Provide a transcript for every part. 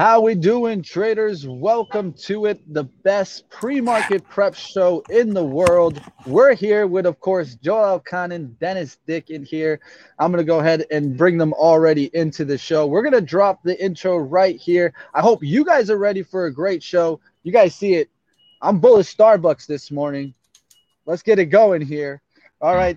How we doing, traders? Welcome to it, the best pre-market prep show in the world. We're here with, of course, Joel Elconin, Dennis Dick in here. I'm gonna go ahead and bring them already into the show. We're gonna drop the intro right here. I hope you guys are ready for a great show. You guys see it. I'm bullish Starbucks this morning. Let's get it going here. All right.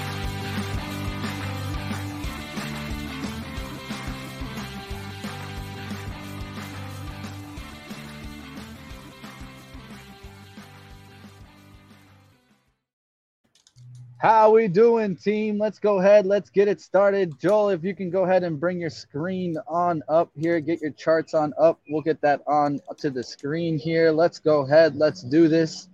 How we doing, team? Let's go ahead. Let's get it started. Joel, if you can go ahead and bring your screen on up here, get your charts on up. We'll get that on to the screen here. Let's go ahead. Let's do this.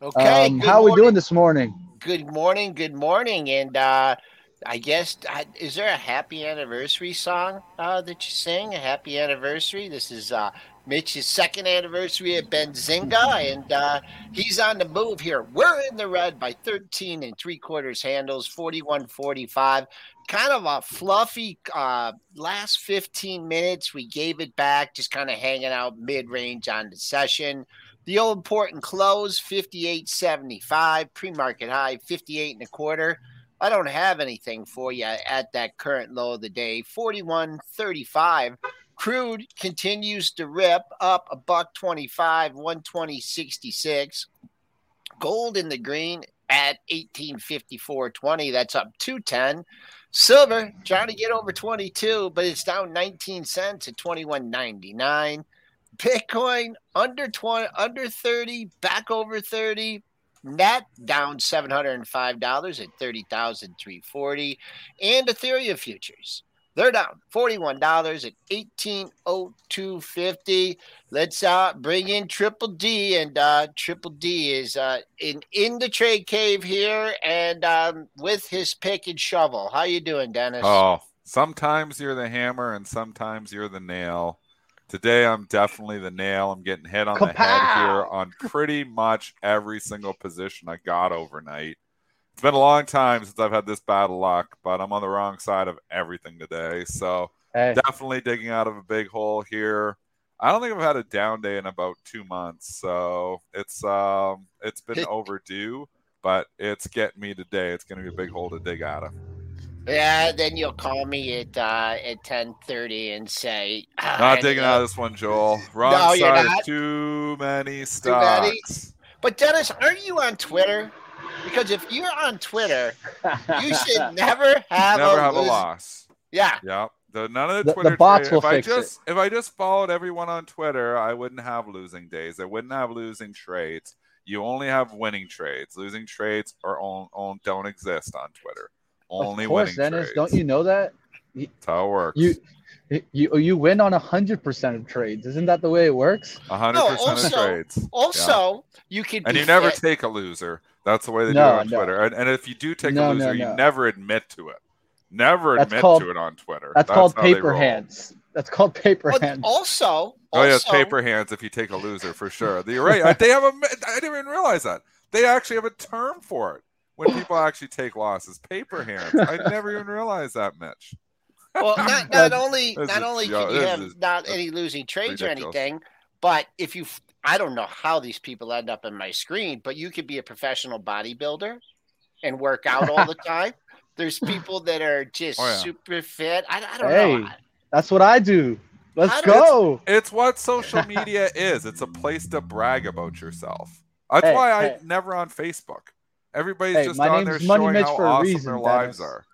Okay. Um, how we doing this morning? Good morning. Good morning. And uh, I guess, uh, is there a happy anniversary song uh, that you sing? A happy anniversary? This is uh, Mitch's second anniversary at Benzinga, and uh, he's on the move here. We're in the red by 13 and three quarters handles, 41 45. Kind of a fluffy uh, last 15 minutes. We gave it back, just kind of hanging out mid range on the session. The old important close, 58.75. Pre-market high, 58 and a quarter. I don't have anything for you at that current low of the day, 41.35. Crude continues to rip up a buck 25, 120.66. Gold in the green at 1854.20. That's up 210. Silver trying to get over 22, but it's down 19 cents at 21.99. Bitcoin under 20, under 30, back over 30. Net down $705 at 30,340. And Ethereum futures. They're down $41 at 1802.50. Let's uh bring in Triple D and uh Triple D is uh in in the trade cave here and um with his pick and shovel. How you doing, Dennis? Oh, sometimes you're the hammer and sometimes you're the nail. Today I'm definitely the nail. I'm getting hit on the head here on pretty much every single position I got overnight. It's been a long time since I've had this bad luck, but I'm on the wrong side of everything today. So Hey, definitely digging out of a big hole here. I don't think I've had a down day in about two months, so it's um it's been overdue, but it's getting me today. It's going to be a big hole to dig out of. Yeah, then you'll call me at uh at 10:30 and say "Ah, Not digging know." out of this one, Joel. Wrong No, side. Too many many? But Dennis, aren't you on Twitter? Because if you're on Twitter, you should never have Never a have a loss. Yeah. Yeah. The, none of the, The- the Twitter bots tra- will if I fix it. just if I just followed everyone on Twitter, I wouldn't have losing days. I wouldn't have losing trades. You only have winning trades. Losing trades are on, on don't exist on Twitter. Only of course, winning Dennis. trades. Don't you know that? That's how it works. You you oh, you win on hundred percent of trades. Isn't that the way it works? hundred No, percent of trades. Also, you can And be you never take a loser. That's the way they do it on no. Twitter. And, and if you do take No, a no, loser, you never admit to it. Never That's admit called- to it on Twitter. That's, called how paper hands. That's called paper But hands. also, Oh yeah, it's also- paper hands if you take a loser for sure. You're right. I- They have a. I didn't even realize that they actually have a term for it when people actually take losses. Paper hands. I never even realized that, Mitch. Well, not, not only not is- only yeah, can you have is- not any losing trades or anything, but if you, I don't know how these people end up in my screen, but you could be a professional bodybuilder and work out all the time. There's people that are just Oh, yeah. super fit. I, I don't Hey, know. that's what I do. Let's How go. It's what social media is. It's a place to brag about yourself. That's Hey, why hey. I'm never on Facebook. Everybody's Hey, just on there Money showing Mitch how for a awesome reason, their lives Dennis. are.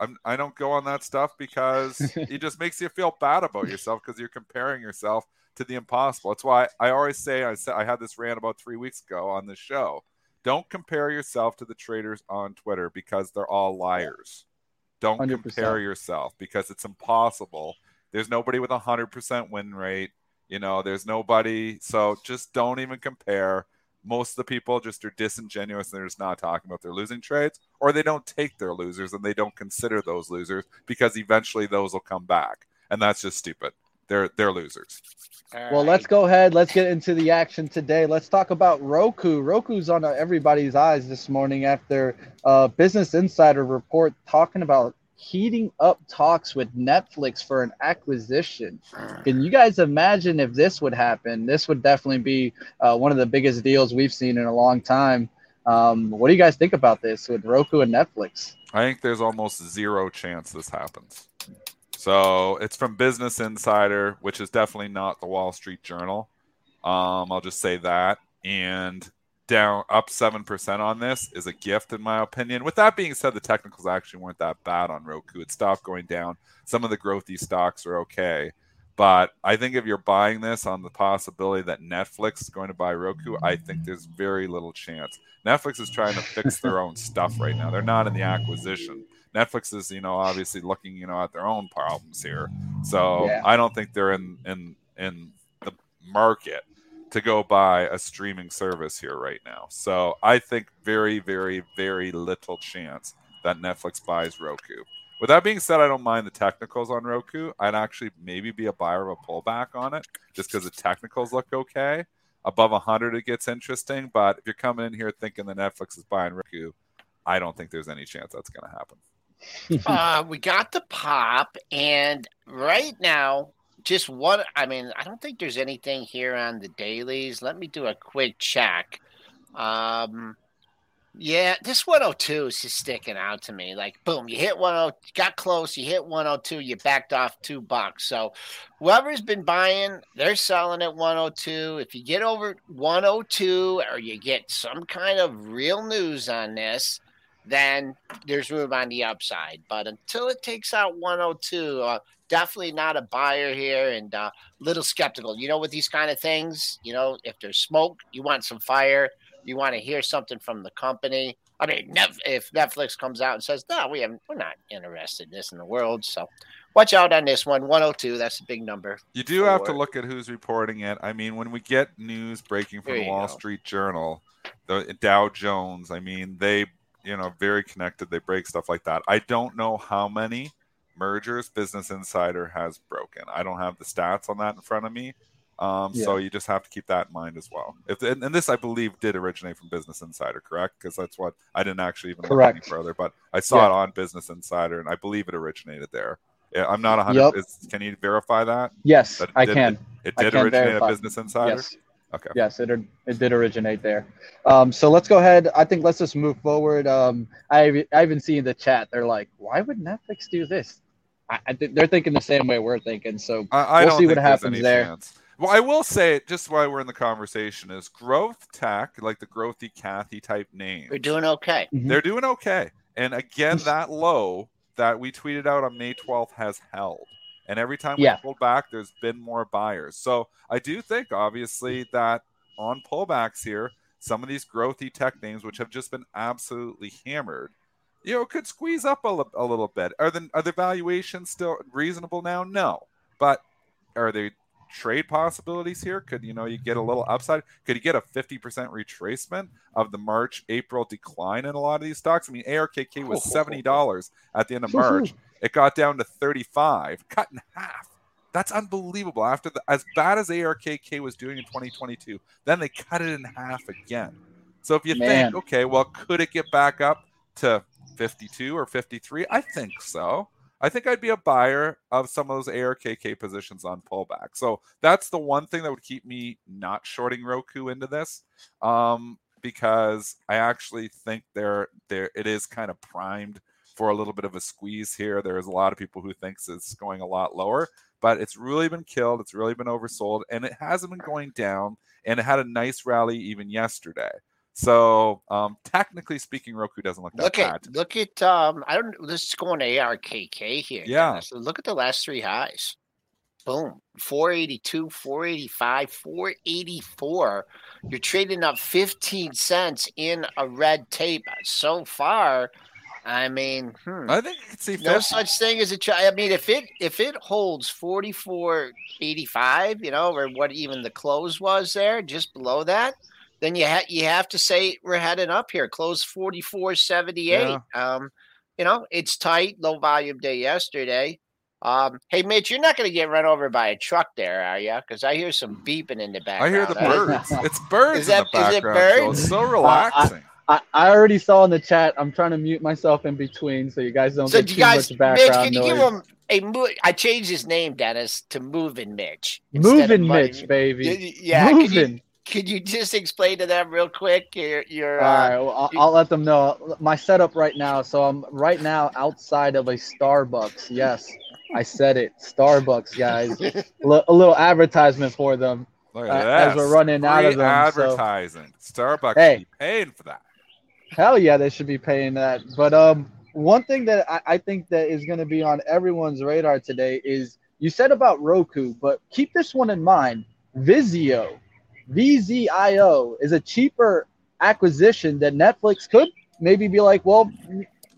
I'm, I don't go on that stuff because it just makes you feel bad about yourself because you're comparing yourself to the impossible. That's why I always say I said I had this rant about three weeks ago on this show. Don't compare yourself to the traders on Twitter because they're all liars. Don't 100%. compare yourself because it's impossible. There's nobody with a hundred percent win rate. You know, there's nobody. So just don't even compare. Most of the people just are disingenuous and they're just not talking about their losing trades, or they don't take their losers and they don't consider those losers because eventually those will come back, and that's just stupid. They're they're losers. All Well, let's go ahead. Let's get into the action today. Let's talk about Roku. Roku's on everybody's eyes this morning after uh, Business Insider report talking about heating up talks with Netflix for an acquisition. Can you guys imagine if this would happen? This would definitely be uh, one of the biggest deals we've seen in a long time. Um, what do you guys think about this with Roku and Netflix? I think there's almost zero chance this happens. So it's from Business Insider, which is definitely not the Wall Street Journal. Um, I'll just say that. And down up seven percent on this is a gift, in my opinion. With that being said, the technicals actually weren't that bad on Roku. It stopped going down. Some of the growthy stocks are okay. But I think if you're buying this on the possibility that Netflix is going to buy Roku, I think there's very little chance. Netflix is trying to fix their own stuff right now. They're not in the acquisition. Netflix is, you know, obviously looking, you know, at their own problems here. So Yeah. I don't think they're in in in the market to go buy a streaming service here right now. So I think very, very, very little chance that Netflix buys Roku. With that being said, I don't mind the technicals on Roku. I'd actually maybe be a buyer of a pullback on it just because the technicals look okay. Above 100, it gets interesting. But if you're coming in here thinking that Netflix is buying Roku, I don't think there's any chance that's going to happen. uh, we got the pop, and right now, just what I mean, I don't think there's anything here on the dailies. Let me do a quick check. Um, yeah, this 102 is just sticking out to me. Like, boom, you hit 10, got close, you hit 102, you backed off two bucks. So, whoever's been buying, they're selling at 102. If you get over 102 or you get some kind of real news on this, then there's room on the upside. But until it takes out 102, uh, definitely not a buyer here and a uh, little skeptical. You know, with these kind of things, you know, if there's smoke, you want some fire, you want to hear something from the company. I mean, if Netflix comes out and says, no, we haven't, we're not interested in this in the world. So watch out on this one. 102, that's a big number. You do have to look at who's reporting it. I mean, when we get news breaking from the Wall go. Street Journal, the Dow Jones, I mean, they, you know, very connected. They break stuff like that. I don't know how many mergers Business Insider has broken. I don't have the stats on that in front of me. Um, So you just have to keep that in mind as well. If and, and this, I believe, did originate from Business Insider, correct? Because that's what I didn't actually even look any further, but I saw Yeah. it on Business Insider, and I believe it originated there. Yeah, I'm not 100. Yep. is- Can you verify that? Yes, That I did- can. It I did can originate verify. at Business Insider. Yes. Okay. Yes, it it did originate there. Um, so let's go ahead. I think let's just move forward. Um, I I even see in the chat they're like, why would Netflix do this? I, I think they're thinking the same way we're thinking. So I, I We'll don't see think what happens there. chance. Well, I will say, just while we're in the conversation, is growth tech, like the growthy Cathie type name. We're doing okay. Mhm. they're doing okay. And again, that low that we tweeted out on May 12th has held. And every time we Yeah. pulled back, there's been more buyers. So I do think, obviously, that on pullbacks here, some of these growthy tech names, which have just been absolutely hammered, you know, could squeeze up a, a little bit. Are the are the valuations still reasonable now? No, but are they trade possibilities here? Could you know you get a little upside? Could you get a fifty percent retracement of the March April decline in a lot of these stocks? I mean, ARKK was seventy dollars at the end of March. It got down to thirty five, cut in half. That's unbelievable. After the, as bad as ARKK was doing in 2022, then they cut it in half again. So if you Man. think, okay, well, could it get back up to 52 or 53? I think so. I think I'd be a buyer of some of those ARKK positions on pullback. So that's the one thing that would keep me not shorting Roku into this, um, because I actually think there there it is kind of primed for a little bit of a squeeze here. There's a lot of people who thinks it's going a lot lower, but it's really been killed. It's really been oversold, and it hasn't been going down and it had a nice rally even yesterday. So um, technically speaking, Roku doesn't look that look bad. at look at um I don't this is going to ARKK here. Yeah. So look at the last three highs. Boom. 482, 485, 484. You're trading up 15 cents in a red tape. So far, I mean, hmm. I think you can no 50. such thing as a try. I mean, if it if it holds 44.85, you know, or what even the close was there, just below that, then you ha- you have to say we're heading up here. Close 44.78. Yeah. Um, you know, it's tight, low volume day yesterday. Um, hey Mitch, you're not going to get run over by a truck there, are you? Because I hear some beeping in the back. I hear the birds. It's birds Is that- in the is it background. Joel. birds? It's so relaxing. I, I already saw in the chat. I'm trying to mute myself in between so you guys don't So get do too you guys, much Mitch, can you noise. give him a mo- I changed his name, Dennis, to Moving Mitch. instead Moving Mitch, baby. Y- y- Yeah, could you, Moving. could you just explain to them real quick? Your, your All uh, well, I'll, I'll let them know my setup right now. So I'm right now outside of a Starbucks. Yes, I said it. Starbucks, guys. Li- a little advertisement for them. Look uh, at as this. we're running out of Free them, so- advertising. Starbucks Hey. should paying for that. Hell yeah, they should be paying that. But um, one thing that I, I think that is going to be on everyone's radar today is you said about Roku, but keep this one in mind. Vizio, VZIO is a cheaper acquisition that Netflix could maybe be like, well,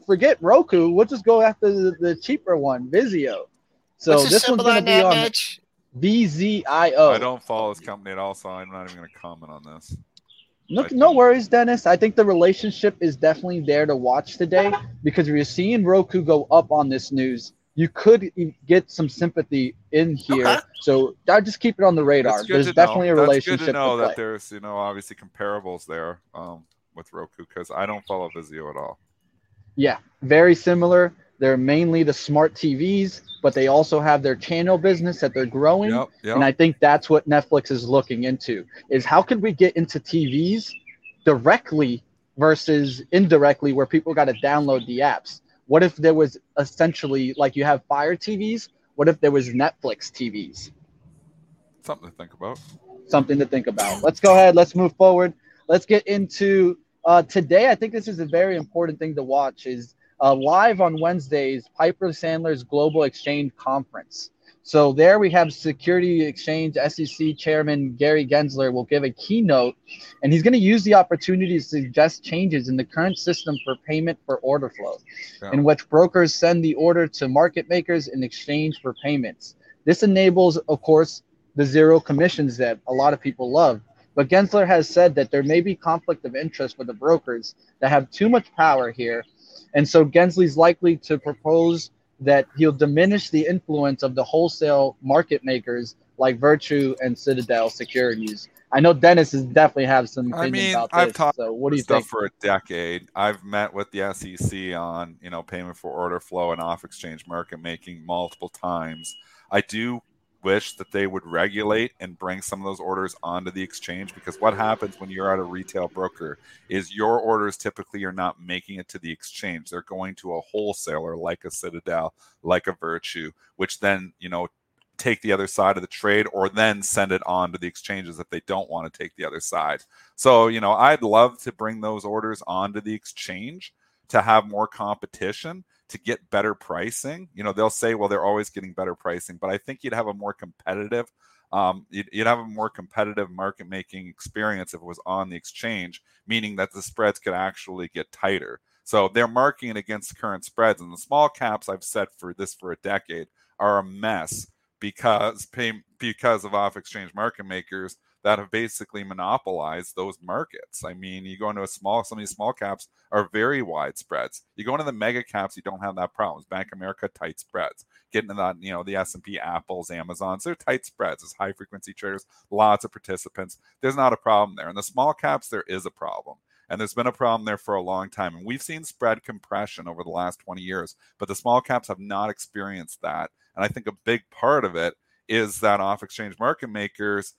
forget Roku, we'll just go after the, the cheaper one, Vizio. So what's this one's going to be on Mitch? VZIO. I don't follow this company at all, so I'm not even going to comment on this. No, no worries, Dennis. I think the relationship is definitely there to watch today because if you're seeing Roku go up on this news, you could get some sympathy in here. Okay. So I just keep it on the radar. There's to definitely know. a That's relationship good to know play. that there's, you know, obviously comparables there um, with Roku because I don't follow Vizio at all. Yeah, very similar. They're mainly the smart TVs, but they also have their channel business that they're growing. Yep, yep. And I think that's what Netflix is looking into is how can we get into TVs directly versus indirectly where people got to download the apps? What if there was essentially like you have Fire TVs? What if there was Netflix TVs? Something to think about. Something to think about. Let's go ahead. Let's move forward. Let's get into uh, today. I think this is a very important thing to watch. Is uh, live on Wednesdays, Piper Sandler's Global Exchange Conference. So there we have Security Exchange SEC Chairman Gary Gensler will give a keynote, and he's going to use the opportunity to suggest changes in the current system for payment for order flow, Yeah. in which brokers send the order to market makers in exchange for payments. This enables, of course, the zero commissions that a lot of people love. But Gensler has said that there may be conflict of interest with the brokers that have too much power here. And so Gensler's likely to propose that he'll diminish the influence of the wholesale market makers like Virtu and Citadel Securities. I know Dennis is definitely have some I mean, about I've this. talked so what do you stuff think? for a decade. I've met with the SEC on, you know, payment for order flow and off exchange market making multiple times. I do wish that they would regulate and bring some of those orders onto the exchange because what happens when you're at a retail broker is your orders typically are not making it to the exchange. They're going to a wholesaler like a Citadel, like a Virtu, which then, you know, take the other side of the trade or then send it on to the exchanges if they don't want to take the other side. So, you know, I'd love to bring those orders onto the exchange to have more competition, to get better pricing. You know, they'll say, well, they're always getting better pricing, but I think you'd have a more competitive, um, you'd, you'd have a more competitive market making experience if it was on the exchange, meaning that the spreads could actually get tighter. So they're marking against current spreads, and the small caps I've said for this for a decade are a mess because because of off exchange market makers that have basically monopolized those markets. I mean, you go into a small, some of these small caps are very wide spreads. You go into the mega caps, you don't have that problem. Bank America tight spreads. Get into that, you know, the S and P, Apples, Amazons, they're tight spreads. It's high frequency traders, lots of participants. There's not a problem there. In the small caps, there is a problem. And there's been a problem there for a long time. And we've seen spread compression over the last 20 years, but the small caps have not experienced that. And I think a big part of it is that off exchange market makers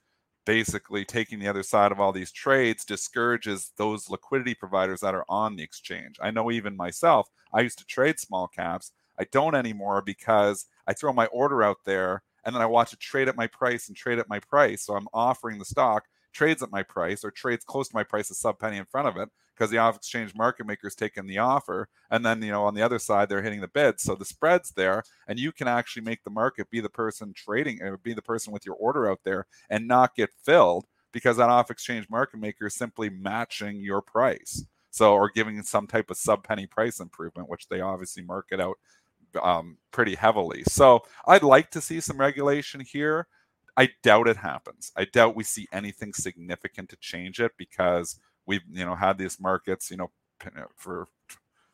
basically taking the other side of all these trades discourages those liquidity providers that are on the exchange. I know even myself, I used to trade small caps. I don't anymore because I throw my order out there and then I watch it trade at my price and trade at my price. So I'm offering the stock trades at my price or trades close to my price, a sub penny in front of it, because the off exchange market maker's taking the offer, and then you know on the other side they're hitting the bid, so the spread's there, and you can actually make the market be the person trading or be the person with your order out there and not get filled because that off exchange market maker is simply matching your price. So, or giving some type of sub penny price improvement, which they obviously market out um, pretty heavily. So, I'd like to see some regulation here. I doubt it happens. I doubt we see anything significant to change it because we've you know had these markets you know for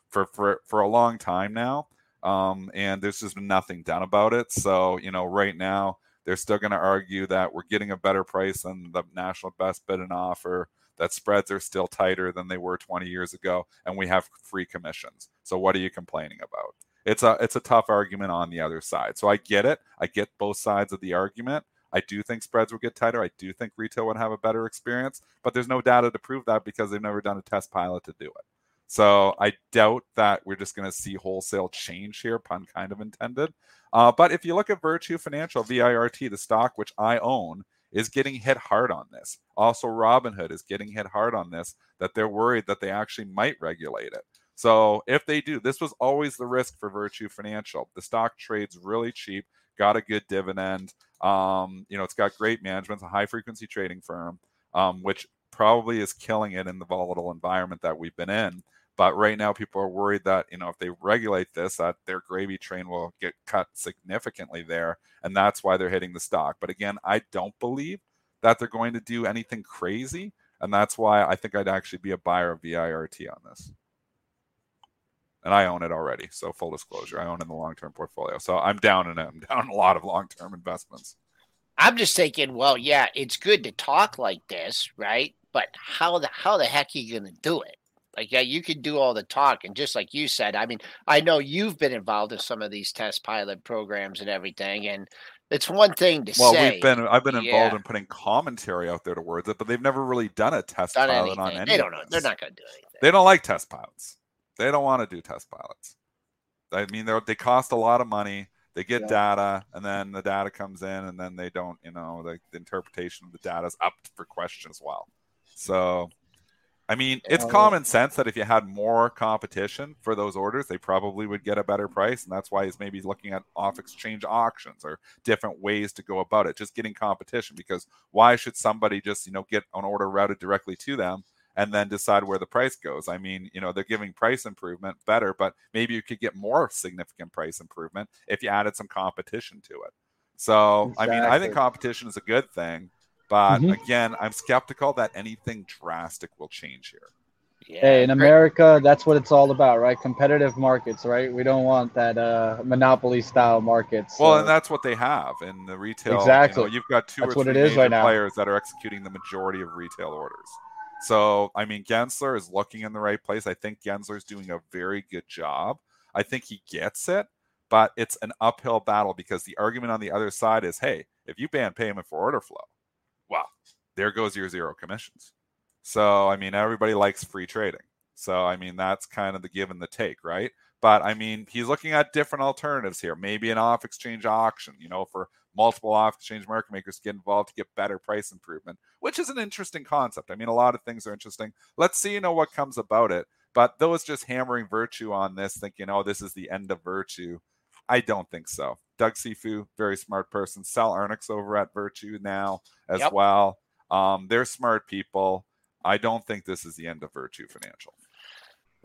for for for a long time now, um, and there's just nothing done about it. So you know right now they're still going to argue that we're getting a better price than the national best bid and offer that spreads are still tighter than they were 20 years ago and we have free commissions so what are you complaining about it's a it's a tough argument on the other side so i get it i get both sides of the argument i do think spreads will get tighter i do think retail would have a better experience but there's no data to prove that because they've never done a test pilot to do it so I doubt that we're just going to see wholesale change here, pun kind of intended. Uh, but if you look at Virtu Financial, VIRT, the stock which I own, is getting hit hard on this. Also, Robinhood is getting hit hard on this, that they're worried that they actually might regulate it. So if they do, this was always the risk for Virtu Financial. The stock trades really cheap, got a good dividend. Um, you know, it's got great management, it's a high frequency trading firm, um, which probably is killing it in the volatile environment that we've been in. But right now, people are worried that you know if they regulate this, that their gravy train will get cut significantly there, and that's why they're hitting the stock. But again, I don't believe that they're going to do anything crazy, and that's why I think I'd actually be a buyer of VIRT on this. And I own it already, so full disclosure, I own in the long-term portfolio. So I'm down in it. I'm down a lot of long-term investments. I'm just thinking, well, yeah, it's good to talk like this, right? But how the how the heck are you going to do it? Like, yeah, you can do all the talk. And just like you said, I mean, I know you've been involved in some of these test pilot programs and everything. And it's one thing to well, say. Well, we've been I've been involved yeah. in putting commentary out there towards it, but they've never really done a test done pilot anything. on any. They don't know. They're not going to do anything. They don't like test pilots. They don't want to do test pilots. I mean, they they cost a lot of money. They get Yeah. data, and then the data comes in, and then they don't. You know, the, the interpretation of the data is up for question as well. So, I mean, it's Yeah. common sense that if you had more competition for those orders, they probably would get a better price, and that's why he's maybe looking at off-exchange auctions or different ways to go about it. Just getting competition, because why should somebody just you know get an order routed directly to them? And then decide where the price goes. I mean, you know, they're giving price improvement better, but maybe you could get more significant price improvement if you added some competition to it. So, I mean, I think competition is a good thing, but Mhm. again, I'm skeptical that anything drastic will change here. Yeah. Hey, in America, that's what it's all about, right? Competitive markets, right? We don't want that uh, monopoly style markets. Well, and that's what they have in the retail. Exactly. You know, you've got two That's or what three it is major right now. players that are executing the majority of retail orders. So, I mean, Gensler is looking in the right place. I think Gensler is doing a very good job. I think he gets it, but it's an uphill battle because the argument on the other side is, hey, if you ban payment for order flow, well, there goes your zero commissions. So, I mean, everybody likes free trading. So, I mean, that's kind of the give and the take, right? But I mean, he's looking at different alternatives here. Maybe an off exchange auction, you know, for multiple off exchange market makers to get involved to get better price improvement, which is an interesting concept. I mean, a lot of things are interesting. Let's see, you know, what comes about it. But those just hammering Virtu on this, thinking, oh, this is the end of Virtu. I don't think so. Doug Cifu, very smart person. Sal Arnix over at Virtu now as Yep. well. Um, they're smart people. I don't think this is the end of Virtu Financial.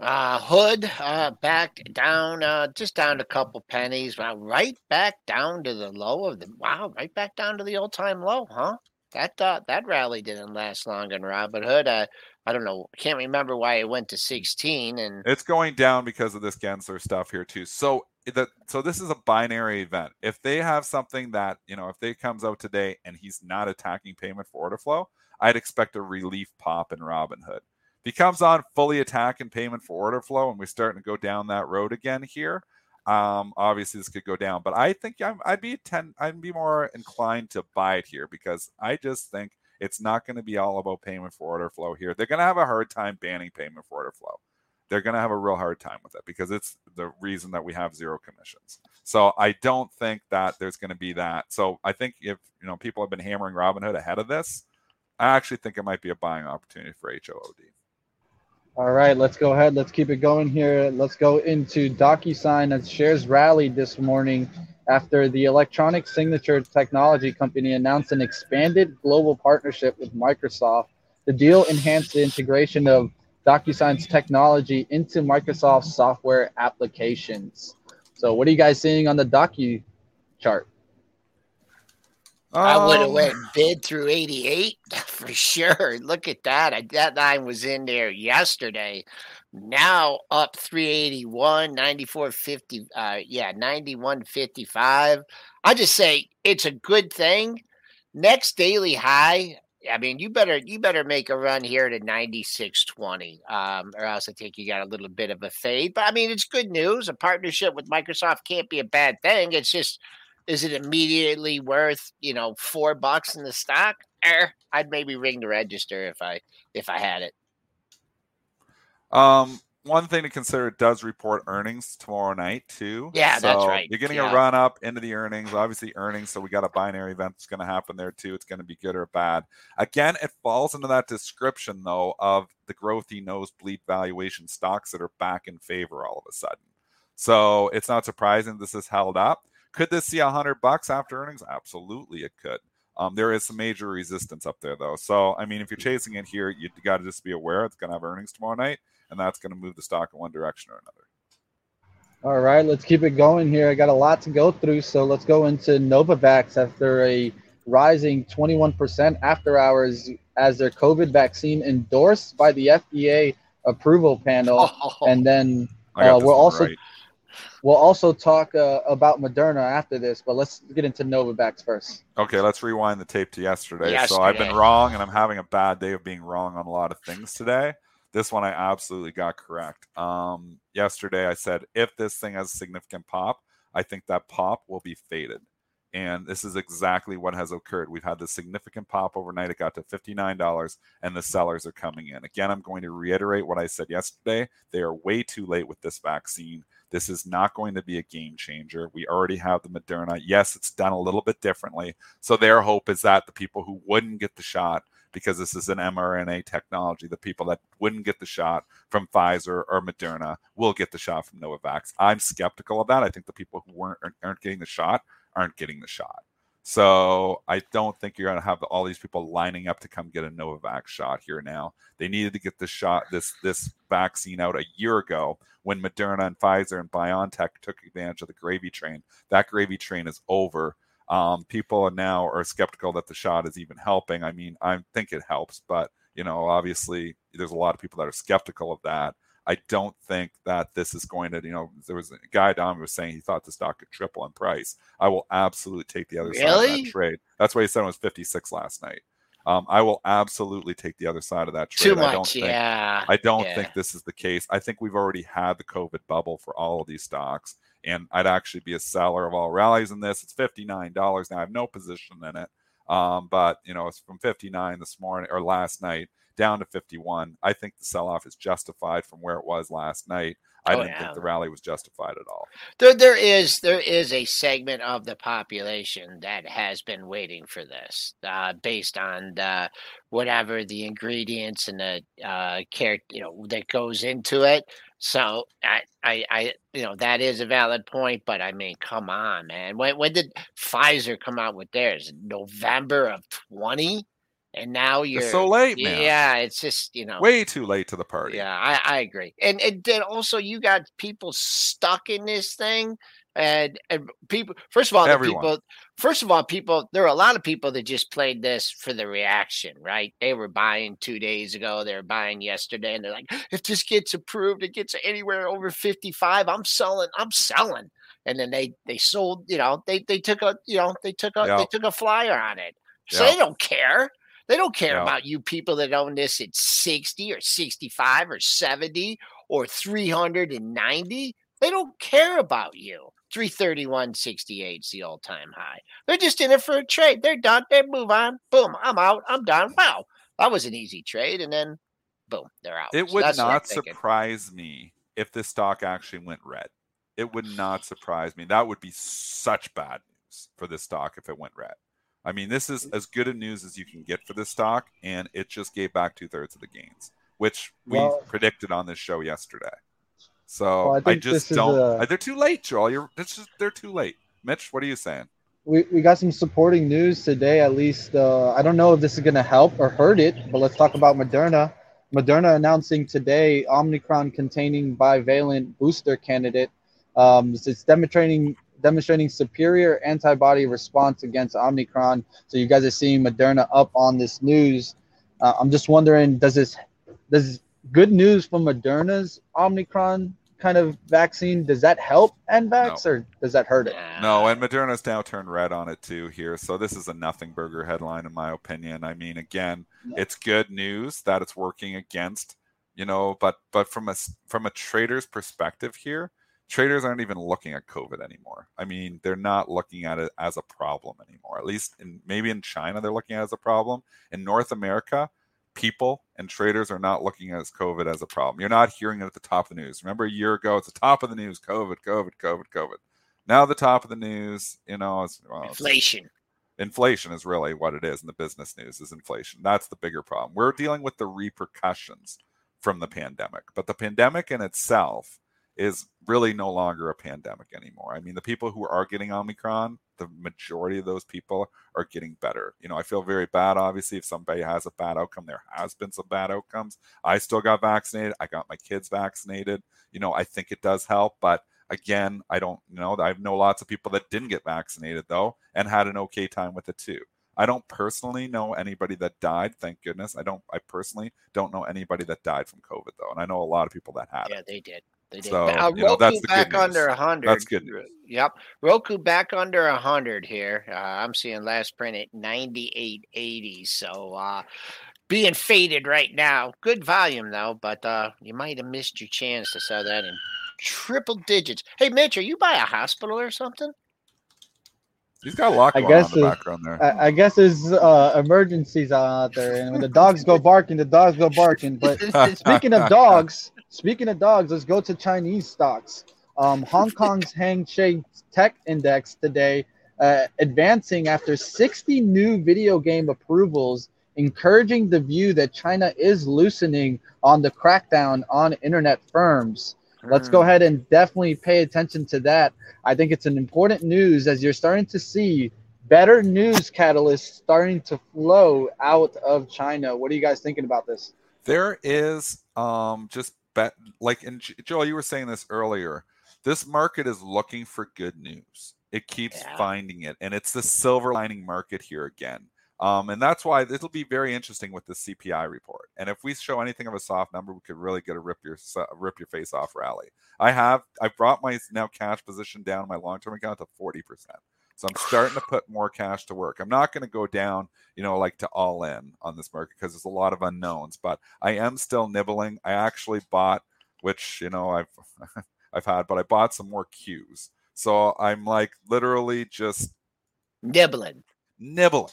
Uh, Hood uh, back down, uh, just down a couple pennies. Wow, right back down to the low of the. Wow, right back down to the old time low, huh? That uh, that rally didn't last long in Robinhood. Uh, I don't know. Can't remember why it went to sixteen. And It's going down because of this Gensler stuff here too. So that so this is a binary event. If they have something that you know, if they comes out today and he's not attacking payment for order flow, I'd expect a relief pop in Robinhood. If he comes on fully attacking payment for order flow, and we're starting to go down that road again here, um, obviously this could go down. But I think I'm, I'd be ten, I'd be more inclined to buy it here because I just think it's not going to be all about payment for order flow here. They're going to have a hard time banning payment for order flow they're going to have a real hard time with it because it's the reason that we have zero commissions. So I don't think that there's going to be that. So I think if you know people have been hammering Robinhood ahead of this, I actually think it might be a buying opportunity for HOOD. All right, let's go ahead. Let's keep it going here. Let's go into DocuSign as shares rallied this morning after the electronic signature technology company announced an expanded global partnership with Microsoft. The deal enhanced the integration of DocuSign's technology into Microsoft software applications. So, what are you guys seeing on the Docu chart? I would have um, went bid through 88 for sure. Look at that. That line was in there yesterday. Now up 381, 94.50. Uh, yeah, 91.55. I just say it's a good thing. Next daily high. I mean, you better you better make a run here to 96.20, um, or else I think you got a little bit of a fade. But I mean, it's good news. A partnership with Microsoft can't be a bad thing. It's just is it immediately worth you know four bucks in the stock? Er, I'd maybe ring the register if I if I had it. Um, one thing to consider it does report earnings tomorrow night too. Yeah, so that's right. You're getting yeah. a run up into the earnings. Obviously, earnings. So we got a binary event that's going to happen there too. It's going to be good or bad. Again, it falls into that description though of the growthy nosebleed valuation stocks that are back in favor all of a sudden. So it's not surprising this is held up. Could this see a hundred bucks after earnings? Absolutely, it could. Um, there is some major resistance up there though. So I mean, if you're chasing it here, you got to just be aware it's going to have earnings tomorrow night, and that's going to move the stock in one direction or another. All right, let's keep it going here. I got a lot to go through, so let's go into Novavax after a rising 21% after hours as their COVID vaccine endorsed by the FDA approval panel, oh, and then uh, we're also right. We'll also talk uh, about Moderna after this, but let's get into Novavax first. Okay, let's rewind the tape to yesterday. yesterday. So I've been wrong, and I'm having a bad day of being wrong on a lot of things today. This one I absolutely got correct. Um, yesterday I said if this thing has a significant pop, I think that pop will be faded. And this is exactly what has occurred. We've had the significant pop overnight. It got to $59, and the sellers are coming in. Again, I'm going to reiterate what I said yesterday. They are way too late with this vaccine. This is not going to be a game changer. We already have the Moderna. Yes, it's done a little bit differently. So their hope is that the people who wouldn't get the shot because this is an mRNA technology, the people that wouldn't get the shot from Pfizer or Moderna will get the shot from Novavax. I'm skeptical of that. I think the people who weren't aren't getting the shot aren't getting the shot. So I don't think you're going to have all these people lining up to come get a Novavax shot here now. They needed to get this shot, this this vaccine out a year ago when Moderna and Pfizer and BioNTech took advantage of the gravy train. That gravy train is over. Um, people are now are skeptical that the shot is even helping. I mean, I think it helps, but you know, obviously, there's a lot of people that are skeptical of that. I don't think that this is going to, you know, there was a guy Don was saying he thought the stock could triple in price. I will absolutely take the other really? side of that trade. That's why he said it was 56 last night. Um, I will absolutely take the other side of that trade. Too much, I don't think, yeah. I don't yeah. think this is the case. I think we've already had the COVID bubble for all of these stocks, and I'd actually be a seller of all rallies in this. It's fifty nine dollars now. I have no position in it, um, but you know it's from fifty nine this morning or last night down to 51. I think the sell off is justified from where it was last night. I oh, didn't yeah. think the rally was justified at all. There, there is there is a segment of the population that has been waiting for this, uh, based on the, whatever the ingredients and the uh, care you know that goes into it. So I, I, I, you know, that is a valid point, but I mean, come on, man. When when did Pfizer come out with theirs? November of twenty and now you're it's so late, man. Yeah, it's just you know way too late to the party. Yeah, I, I agree, and and then also you got people stuck in this thing, and and people. First of all, Everyone. people. First of all, people. There are a lot of people that just played this for the reaction, right? They were buying two days ago. They were buying yesterday, and they're like, if this gets approved, it gets anywhere over fifty five. I'm selling. I'm selling. And then they they sold. You know, they they took a you know they took a they took a flyer on it. So they don't care. They don't care yeah. about you people that own this at 60 or 65 or 70 or 390. They don't care about you. 331.68 is the all time high. They're just in it for a trade. They're done. They move on. Boom. I'm out. I'm done. Wow. That was an easy trade. And then boom, they're out. It so would not surprise me if this stock actually went red. It would not surprise me. That would be such bad news for this stock if it went red. I mean, this is as good a news as you can get for this stock, and it just gave back two thirds of the gains, which we well, predicted on this show yesterday. So well, I, I, just don't. A... They're too late, Joel. You're. It's just they're too late. Mitch, what are you saying? We, we got some supporting news today. At least uh, I don't know if this is going to help or hurt it, but let's talk about Moderna. Moderna announcing today Omicron containing bivalent booster candidate. Um, it's demonstrating demonstrating superior antibody response against Omicron. So you guys are seeing Moderna up on this news. Uh, I'm just wondering, does this does good news from Moderna's Omicron kind of vaccine does that help NVAX no. or does that hurt it? No, and Moderna's now turned red on it too here. So this is a nothing burger headline in my opinion. I mean, again, it's good news that it's working against, you know, but but from a from a trader's perspective here, traders aren't even looking at COVID anymore. I mean, they're not looking at it as a problem anymore. At least in maybe in China, they're looking at it as a problem. In North America, people and traders are not looking at COVID as a problem. You're not hearing it at the top of the news. Remember a year ago, it's the top of the news: COVID, COVID, COVID, COVID. Now the top of the news, you know, is well, inflation. Inflation is really what it is in the business news. Is inflation? That's the bigger problem. We're dealing with the repercussions from the pandemic, but the pandemic in itself is really no longer a pandemic anymore. I mean, the people who are getting Omicron, the majority of those people are getting better. You know, I feel very bad, obviously, if somebody has a bad outcome. There has been some bad outcomes. I still got vaccinated. I got my kids vaccinated. You know, I think it does help, but again, I don't you know. I know lots of people that didn't get vaccinated though and had an okay time with it too. I don't personally know anybody that died. Thank goodness. I don't. I personally don't know anybody that died from COVID though, and I know a lot of people that had yeah, it. they did. They did. So, uh, you know, that's the back under hundred. That's good news. Yep, Roku back under hundred here. Uh, I'm seeing last print at ninety eight eighty. So uh, being faded right now. Good volume though, but uh, you might have missed your chance to sell that in triple digits. Hey, Mitch, are you by a hospital or something? He's got a lot going I guess on in the background there. I, I guess there's uh, emergencies out there, and when the dogs go barking, the dogs go barking. But speaking of dogs, speaking of dogs, let's go to Chinese stocks. Um, Hong Kong's Hang Seng Tech Index today uh, advancing after 60 new video game approvals, encouraging the view that China is loosening on the crackdown on internet firms. Let's go mm. ahead and definitely pay attention to that. I think it's an important news as you're starting to see better news catalysts starting to flow out of China. What are you guys thinking about this? There is um, just bet like and Joel, you were saying this earlier. This market is looking for good news. It keeps yeah. finding it, and it's the silver lining market here again. Um, and that's why it'll be very interesting with the CPI report. And if we show anything of a soft number, we could really get a rip your rip your face off rally. I have I brought my now cash position down my long term account to forty percent. So I'm starting to put more cash to work. I'm not going to go down, you know, like to all in on this market because there's a lot of unknowns. But I am still nibbling. I actually bought, which you know I've I've had, but I bought some more cues. So I'm like literally just nibbling, nibbling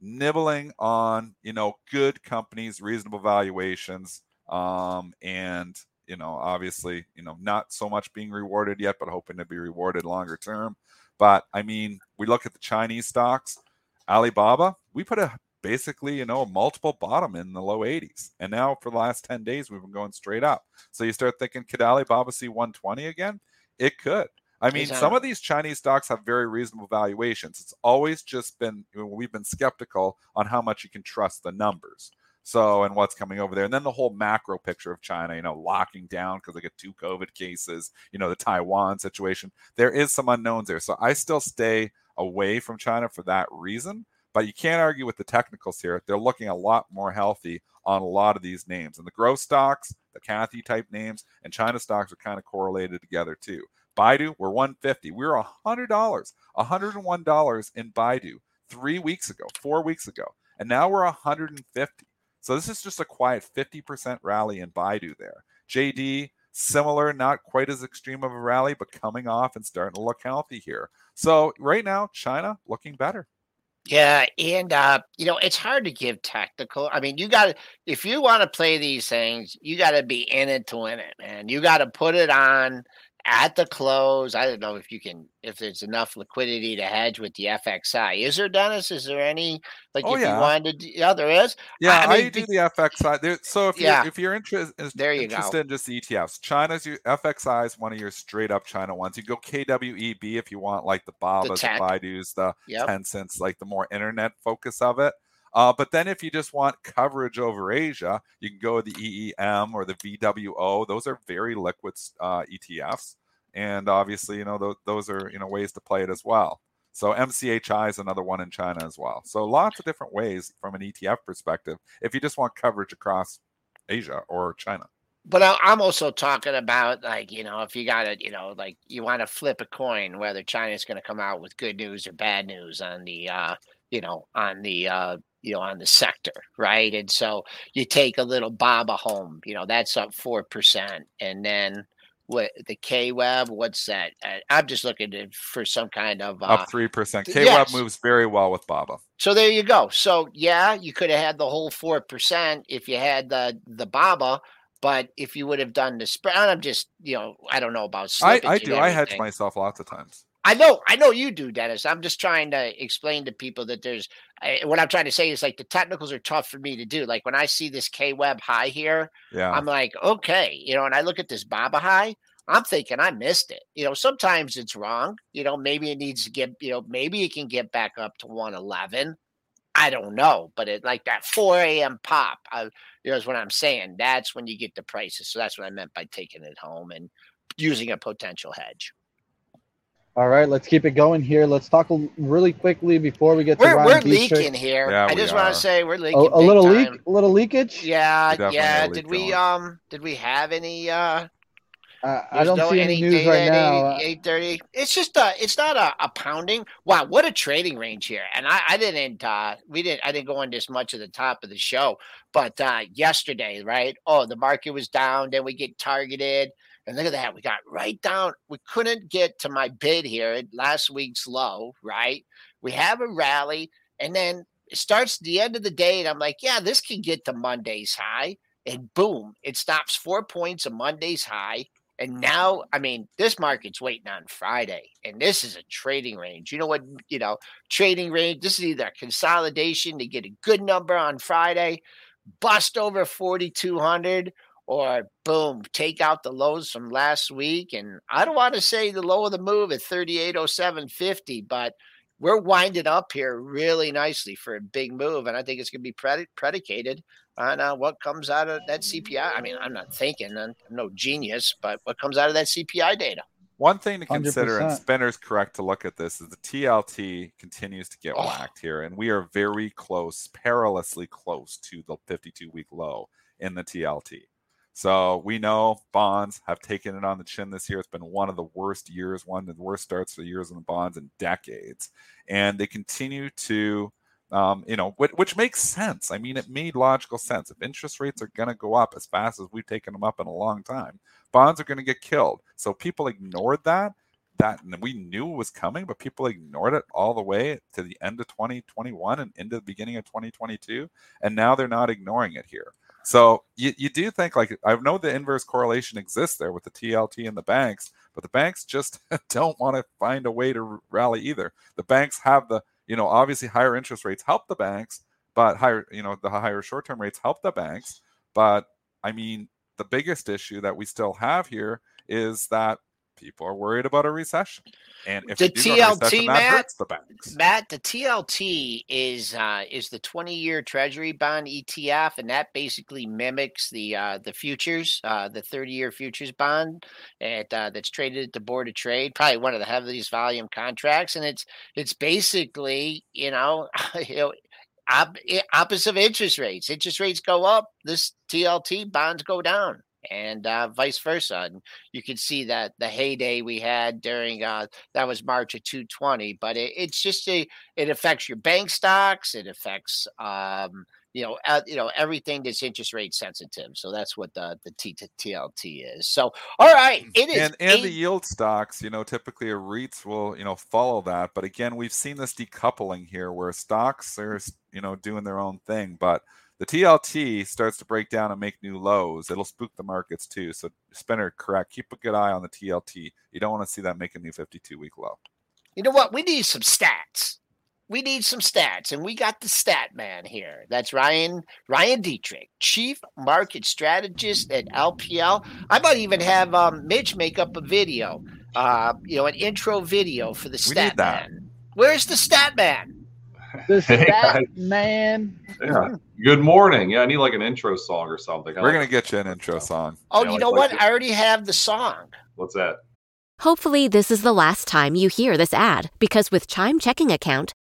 nibbling on you know good companies reasonable valuations um and you know obviously you know not so much being rewarded yet but hoping to be rewarded longer term. But i mean we look at the chinese stocks alibaba we put a basically you know a multiple bottom in the low 80s and now for the last 10 days we've been going straight up. So you start thinking could alibaba see 120 again? It could. I mean, some of these Chinese stocks have very reasonable valuations. It's always just been we've been skeptical on how much you can trust the numbers. So, and what's coming over there, and then the whole macro picture of China, you know, locking down because they get two COVID cases, you know, the Taiwan situation. There is some unknowns there. So, I still stay away from China for that reason. But you can't argue with the technicals here. They're looking a lot more healthy on a lot of these names. And the growth stocks, the Cathie type names, and China stocks are kind of correlated together too. Baidu, we're 150. We were $100, $101 in Baidu three weeks ago, four weeks ago. And now we're 150. So this is just a quiet 50% rally in Baidu there. JD, similar, not quite as extreme of a rally, but coming off and starting to look healthy here. So right now, China looking better. Yeah, and uh, you know, it's hard to give tactical. I mean, you got to if you want to play these things, you got to be in it to win it, man. You got to put it on at the close. I don't know if you can, if there's enough liquidity to hedge with the FXI. Is there, Dennis? Is there any like Oh, if yeah. you wanted? To, yeah, there is. Yeah, I I, mean, do be- the FX side. There, so if Yeah. you're if you're interest, There you go. interested in just the ETFs, China's your FXI is one of your straight up China ones. You go KWEB if you want like the Babas, the, tech. Baidu's, the Yep. Tencents, like the more internet focus of it. Uh, but then if you just want coverage over Asia, you can go with the EEM or the VWO. Those are very liquid uh, ETFs, and obviously you know those, those are you know ways to play it as well. So MCHI is another one in China as well. So lots of different ways from an ETF perspective if you just want coverage across Asia or China. But I- I'm also talking about like you know if you got to you know like you want to flip a coin whether China's going to come out with good news or bad news on the uh you know on the uh you know on the sector right and so you take a little Baba home you know that's up four percent and then what the KWEB what's that I'm just looking to, for some kind of uh, Up three percent. KWEB yes. moves very well with Baba. So there you go. So yeah, you could have had the whole four percent if you had the the Baba, but if you would have done the spread, I'm just you know I don't know about I, I do. I hedge myself lots of times. I know, I know you do, Dennis. I'm just trying to explain to people that there's I, what I'm trying to say is like the technicals are tough for me to do. Like when I see this KWEB high here, Yeah. I'm like, okay, you know, and I look at this Baba high, I'm thinking I missed it. You know, sometimes it's wrong. You know, maybe it needs to get, you know, maybe it can get back up to 111. I don't know, but it like that 4 a.m. pop, I, you know, is what I'm saying. That's when you get the prices. So that's what I meant by taking it home and using a potential hedge. All right, let's keep it going here. Let's talk really quickly before we get to We're, Ryan we're Detrick. leaking here. Yeah, I just want to say we're A, leaking. a big little time. leak, a little leakage. Yeah, yeah. got Did we going. um did we have any uh Uh, I don't no see any news right now. Uh, Eight thirty. It's just a. It's not a, a pounding. Wow, what a trading range here! And I, I didn't. uh We didn't. I didn't go into as much at the top of the show, but uh yesterday, right? Oh, the market was down. Then we get targeted, and look at that. We got right down. We couldn't get to my bid here at last week's low. Right? We have a rally, and then it starts the end of the day, and I'm like, yeah, this can get to Monday's high, and boom, it stops four points of Monday's high. And now, I mean, this market's waiting on Friday, and this is a trading range. You know what? You know, trading range. This is either a consolidation to get a good number on Friday, bust over 4,200, or boom, take out the lows from last week. And I don't want to say the low of the move at 3807.50, but we're winding up here really nicely for a big move. And I think it's going to be predi- predicated on uh, what comes out of that CPI. I mean, I'm not thinking, I'm no genius, but what comes out of that CPI data? One thing to consider, and 100%. Spinner's correct to look at this, is the TLT continues to get Oh. whacked here, and we are very close, perilously close to the 52 week low in the TLT. So we know bonds have taken it on the chin this year. It's been one of the worst years, one of the worst starts for the years in the bonds in decades, and they continue to. Um, you know, which, which makes sense. I mean, it made logical sense. If interest rates are going to go up as fast as we've taken them up in a long time, bonds are going to get killed. So people ignored that. That we knew was coming, but people ignored it all the way to the end of 2021 and into the beginning of 2022, and now they're not ignoring it here. So you, you do think like I know the inverse correlation exists there with the TLT and the banks, but the banks just don't want to find a way to rally either. The banks have the you know obviously higher interest rates help the banks, but higher you know the higher short term rates help the banks. But I mean the biggest issue that we still have here is that people are worried about a recession, and if The we do go TLT, Matt, hurts the banks. Matt, the TLT is uh, is the 20 year Treasury bond ETF, and that basically mimics the uh, the futures, uh, the 30 year futures bond at, uh, that's traded at the Board of Trade. Probably one of the heaviest volume contracts, and it's it's basically you know you know. Op- opposite of interest rates. Interest rates go up, this TLT bonds go down, and uh, vice versa. And you can see that the heyday we had during uh, that was March of 220. But it, it's just a it affects your bank stocks. It affects um, you know uh, you know everything that's interest rate sensitive. So that's what the the T TLT is. So all right, it is and and the yield stocks, you know, typically a REITs will, you know, follow that. But again, we've seen this decoupling here where stocks are, you know, doing their own thing, but the TLT starts to break down and make new lows, it'll spook the markets too. So, spinner, correct. Keep a good eye on the TLT. You don't want to see that make a new 52 week low. You know what? We need some stats. We need some stats, and we got the stat man here. That's Ryan Ryan Detrick, chief market strategist at LPL. I might even have um, Mitch make up a video, uh, you know, an intro video for the stat man. Where's the stat man? The stat man. Yeah. Good morning. Yeah, I need like an intro song or something. We're gonna get you an intro song. Oh, yeah, you like, know what? Like I already have the song. What's that? Hopefully, this is the last time you hear this ad because with Chime checking account,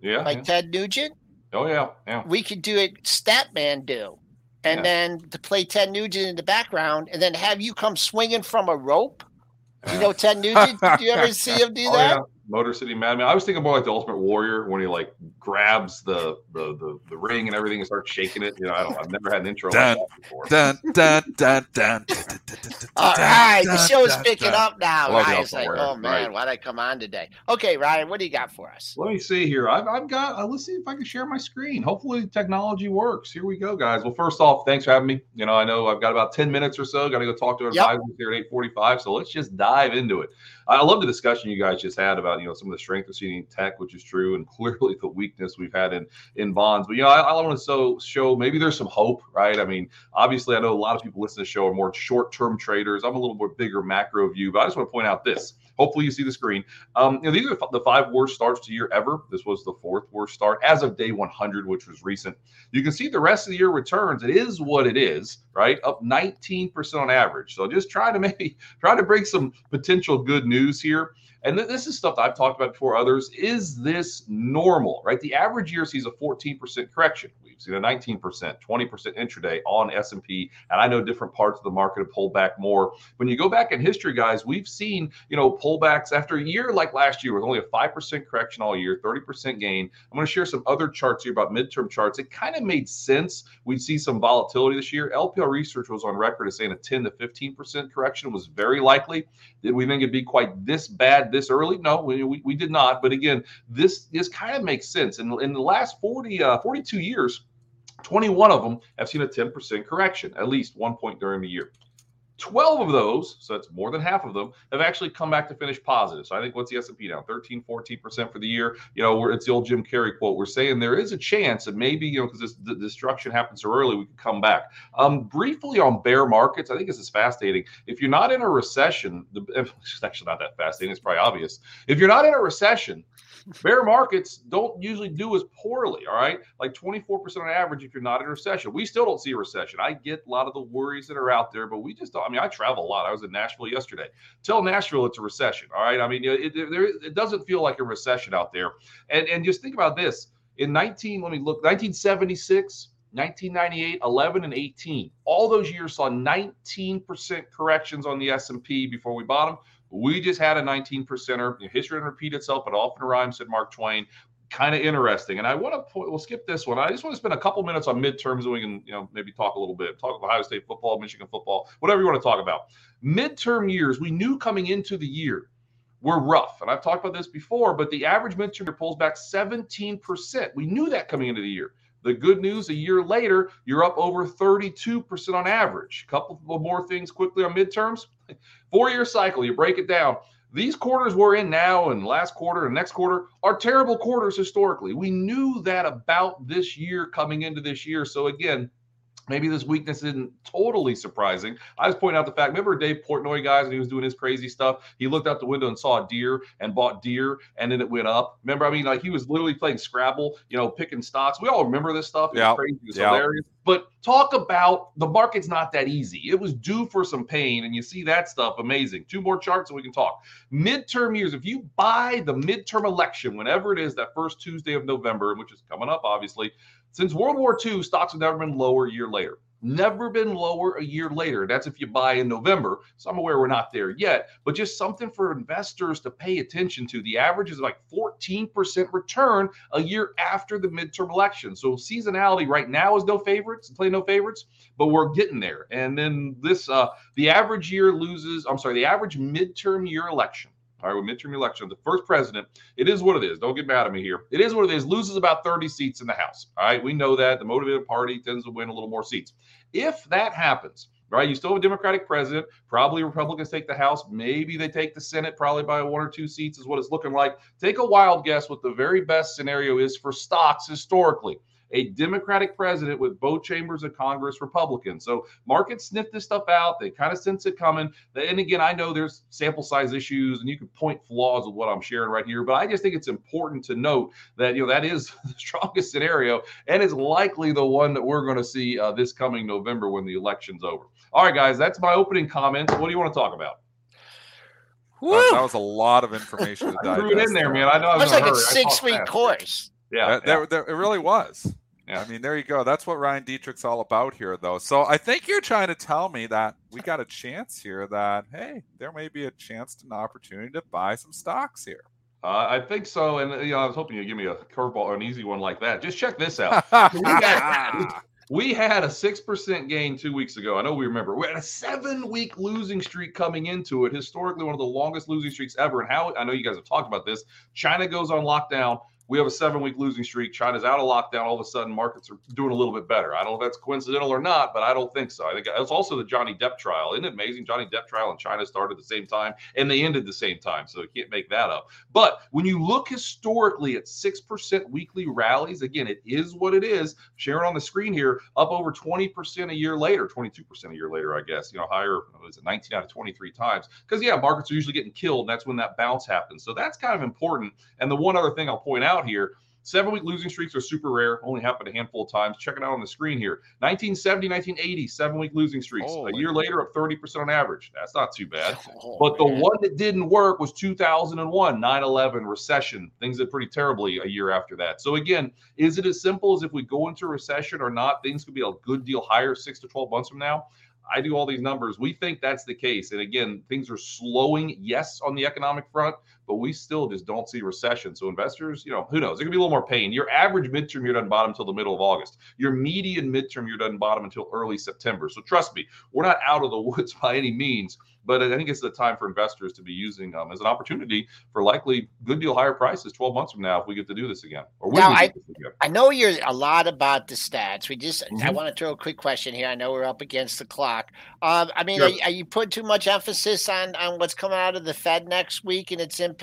Yeah. Like yeah. Ted Nugent? Oh, yeah. Yeah. We could do it Statman do. and yeah. then to play Ted Nugent in the background, and then have you come swinging from a rope. You know Ted Nugent? Did you ever see him do oh, that? Yeah. Motor City Madman. I was thinking more like the Ultimate Warrior when he like grabs the the the, the ring and everything and starts shaking it. You know, I don't. I've never had an intro dun, like that before. Dun dun dun dun. All right, the show is picking up now. Ryan's like, oh man, right. why'd I come on today? Okay, Ryan, what do you got for us? Let me see here. I've I've got. Uh, let's see if I can share my screen. Hopefully, technology works. Here we go, guys. Well, first off, thanks for having me. You know, I know I've got about ten minutes or so. Got to go talk to our yep. advisors here at eight forty-five. So let's just dive into it. I love the discussion you guys just had about you know some of the strength we're seeing in tech, which is true, and clearly the weakness we've had in in bonds. But you know, I, I want to so show maybe there's some hope, right? I mean, obviously, I know a lot of people listen to the show are more short term traders. I'm a little more bigger macro view, but I just want to point out this. Hopefully, you see the screen. Um, you know, these are the five worst starts to year ever. This was the fourth worst start as of day 100, which was recent. You can see the rest of the year returns. It is what it is, right? Up 19% on average. So just try to maybe try to bring some potential good news here. And th- this is stuff that I've talked about before others. Is this normal, right? The average year sees a 14% correction. We've seen a 19%, 20% intraday on S&P, and I know different parts of the market have pulled back more. When you go back in history, guys, we've seen, you know, pullbacks after a year like last year with only a 5% correction all year, 30% gain. I'm going to share some other charts here about midterm charts. It kind of made sense. We'd see some volatility this year. LPL research was on record as saying a 10 to 15% correction was very likely. Did we think it'd be quite this bad this early? No, we, we, we did not. But again, this this kind of makes sense. In, in the last 40, uh, 42 years, 21 of them have seen a 10% correction, at least one point during the year. 12 of those, so that's more than half of them, have actually come back to finish positive. So I think what's the S&P now? 13, 14% for the year. You know, it's the old Jim Carrey quote. We're saying there is a chance that maybe, you know, because this the destruction happens so early, we could come back. Um, briefly on bear markets, I think this is fascinating. If you're not in a recession, the, it's actually not that fascinating. It's probably obvious. If you're not in a recession, Bear markets don't usually do as poorly, all right? Like 24% on average if you're not in a recession. We still don't see a recession. I get a lot of the worries that are out there, but we just don't. I mean, I travel a lot. I was in Nashville yesterday. Tell Nashville it's a recession, all right? I mean, it, it, it doesn't feel like a recession out there. And, and just think about this. In 19, let me look, 1976, 1998 11 and 18 all those years saw 19% corrections on the s&p before we bottom we just had a 19 percenter. History doesn't repeat itself, but often rhymes, said Mark Twain. kind of interesting. And I want to we'll skip this one. I just want to spend a couple minutes on midterms so we can, you know, maybe talk a little bit, talk about Ohio State football, Michigan football, whatever you want to talk about. Midterm years, we knew coming into the year were rough. And I've talked about this before, but the average midterm year pulls back 17%. We knew that coming into the year. The good news, a year later, you're up over 32% on average. A couple more things quickly on midterms. Four year cycle, you break it down. These quarters we're in now and last quarter and next quarter are terrible quarters historically. We knew that about this year coming into this year. So, again, Maybe this weakness isn't totally surprising. I was pointing out the fact. Remember Dave Portnoy, guys, and he was doing his crazy stuff. He looked out the window and saw a deer and bought deer, and then it went up. Remember, I mean, like he was literally playing Scrabble, you know, picking stocks. We all remember this stuff. It yeah, crazy. It was yep. hilarious. But talk about the market's not that easy. It was due for some pain, and you see that stuff. Amazing. Two more charts, and we can talk. Midterm years. If you buy the midterm election, whenever it is, that first Tuesday of November, which is coming up, obviously since World War II, stocks have never been lower a year later. Never been lower a year later. That's if you buy in November. So I'm aware we're not there yet, but just something for investors to pay attention to. The average is like 14% return a year after the midterm election. So seasonality right now is no favorites, play no favorites, but we're getting there. And then this, uh, the average year loses, I'm sorry, the average midterm year election all right, with midterm election, the first president, it is what it is. Don't get mad at me here. It is what it is. Loses about 30 seats in the House. All right, we know that the motivated party tends to win a little more seats. If that happens, right, you still have a Democratic president. Probably Republicans take the House. Maybe they take the Senate, probably by one or two seats, is what it's looking like. Take a wild guess what the very best scenario is for stocks historically a Democratic president with both chambers of Congress Republicans. So markets sniff this stuff out. They kind of sense it coming. And again, I know there's sample size issues and you can point flaws with what I'm sharing right here, but I just think it's important to note that, you know, that is the strongest scenario and is likely the one that we're going to see uh, this coming November when the election's over. All right, guys, that's my opening comments. What do you want to talk about? That, that, was a lot of information. I threw it in there, man. I know. It was like a six-week course. Yeah, that, yeah. That, that, it really was. Yeah. I mean, there you go. That's what Ryan Detrick's all about here, though. So I think you're trying to tell me that we got a chance here that, hey, there may be a chance to an opportunity to buy some stocks here. Uh, I think so. And, you know, I was hoping you'd give me a curveball or an easy one like that. Just check this out. we, had, we had a 6% gain two weeks ago. I know we remember. We had a seven week losing streak coming into it. Historically, one of the longest losing streaks ever. And how I know you guys have talked about this. China goes on lockdown we have a seven week losing streak. China's out of lockdown. All of a sudden, markets are doing a little bit better. I don't know if that's coincidental or not, but I don't think so. I think it's also the Johnny Depp trial. Isn't it amazing? Johnny Depp trial in China started at the same time and they ended the same time. So you can't make that up. But when you look historically at 6% weekly rallies, again, it is what it is. Sharing on the screen here, up over 20% a year later, 22% a year later, I guess, you know, higher, was it 19 out of 23 times? Because, yeah, markets are usually getting killed and that's when that bounce happens. So that's kind of important. And the one other thing I'll point out out here. Seven week losing streaks are super rare, only happened a handful of times. Check it out on the screen here. 1970, 1980, seven week losing streaks. Oh, a year later, up 30% on average. That's not too bad. Oh, but the one that didn't work was 2001, 9 11, recession. Things did pretty terribly a year after that. So, again, is it as simple as if we go into recession or not, things could be a good deal higher six to 12 months from now? I do all these numbers. We think that's the case. And again, things are slowing, yes, on the economic front, but we still just don't see recession. So investors, you know, who knows? There could be a little more pain. Your average midterm year doesn't bottom until the middle of August. Your median midterm year doesn't bottom until early September. So trust me, we're not out of the woods by any means. But I think it's the time for investors to be using them um, as an opportunity for likely good deal higher prices 12 months from now if we get to do this again. Or now, I, I know you're a lot about the stats. We just, mm-hmm. I want to throw a quick question here. I know we're up against the clock. Um, I mean, sure. are, are, you putting too much emphasis on, on what's coming out of the Fed next week and its impact,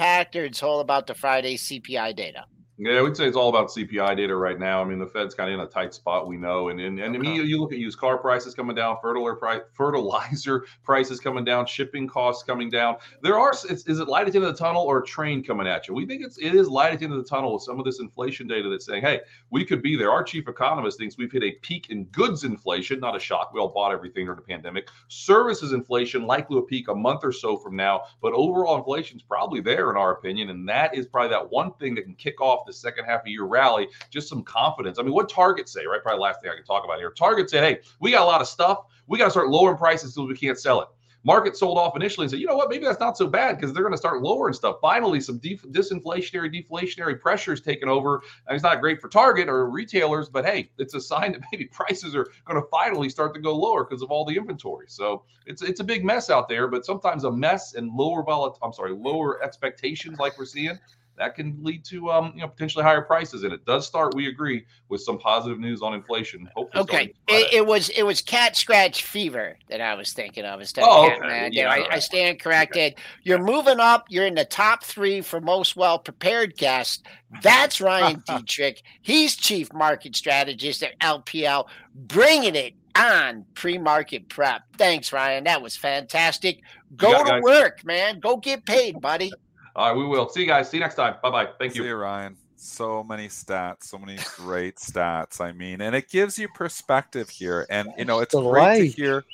it's all about the Friday CPI data? Yeah, we'd say it's all about CPI data right now. I mean, the Fed's kind of in a tight spot, we know, and and, and. I mean, you look at used car prices coming down, fertilizer price, fertilizer prices coming down, shipping costs coming down. There are is, is it light at the end of the tunnel or a train coming at you? We think it's it is light at the end of the tunnel with some of this inflation data that's saying, hey, we could be there. Our chief economist thinks we've hit a peak in goods inflation, not a shock. We all bought everything during the pandemic. Services inflation likely a peak a month or so from now, but overall inflation is probably there in our opinion, and that is probably that one thing that can kick off the second half of your rally, just some confidence. I mean, what Target say, right? Probably last thing I can talk about here. Target said, hey, we got a lot of stuff. We got to start lowering prices so we can't sell it. market sold off initially and said, you know what, maybe that's not so bad because they're going to start lowering stuff. Finally, some def- disinflationary, deflationary pressures taking over. And it's not great for Target or retailers, but hey, it's a sign that maybe prices are going to finally start to go lower because of all the inventory. So it's it's a big mess out there. But sometimes a mess and lower volatility, I'm sorry, lower expectations like we're seeing that can lead to um, you know potentially higher prices. And it does start, we agree, with some positive news on inflation. Hopefully, okay, it, it, was it was cat scratch fever that I was thinking of instead oh, of cat okay. Yeah, I, right. I, stand corrected. You're moving up. You're in the top three for most well prepared guests. That's Ryan Detrick. He's chief market strategist at LPL, bringing it on pre-market prep. Thanks, Ryan. That was fantastic. Go to guys. work, man. Go get paid, buddy. All right, we will. See you guys. See you next time. Bye bye. Thank you. See you, Ryan. So many stats, so many great stats. I mean, and it gives you perspective here. And you know, it's great to hear.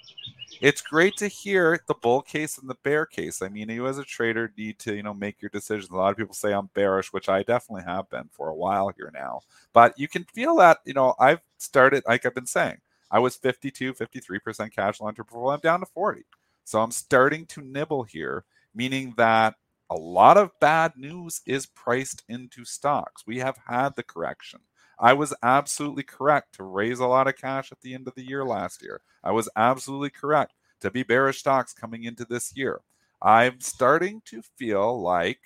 It's great to hear the bull case and the bear case. I mean, you as a trader need to, you know, make your decisions. A lot of people say I'm bearish, which I definitely have been for a while here now. But you can feel that, you know, I've started, like I've been saying, I was 52, 53% cash flow before I'm down to 40. So I'm starting to nibble here, meaning that a lot of bad news is priced into stocks. We have had the correction. I was absolutely correct to raise a lot of cash at the end of the year last year. I was absolutely correct to be bearish stocks coming into this year. I'm starting to feel like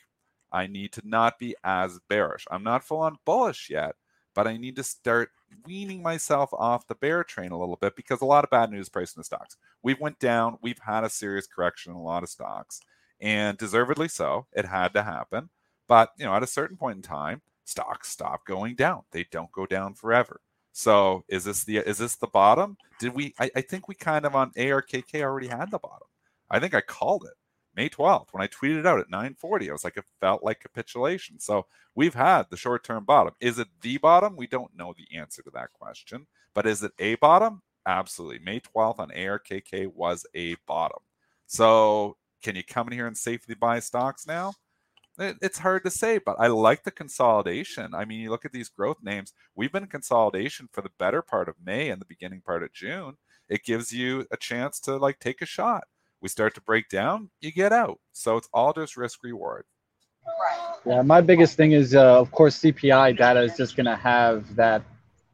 I need to not be as bearish. I'm not full on bullish yet, but I need to start weaning myself off the bear train a little bit because a lot of bad news priced in the stocks. We've went down. We've had a serious correction in a lot of stocks and deservedly so. It had to happen. But, you know, at a certain point in time, stocks stop going down. They don't go down forever. So is this the is this the bottom? Did we I, I think we kind of on ARKK already had the bottom. I think I called it May 12th when I tweeted out at 940. I was like, it felt like capitulation. So we've had the short-term bottom. Is it the bottom? We don't know the answer to that question. But is it a bottom? Absolutely. May 12th on ARKK was a bottom. So can you come in here and safely buy stocks now? It, it's hard to say, but I like the consolidation. I mean, you look at these growth names, we've been in consolidation for the better part of May and the beginning part of June. It gives you a chance to like take a shot. We start to break down, you get out. So it's all just risk reward. Yeah, my biggest thing is, uh, of course, CPI data is just going to have that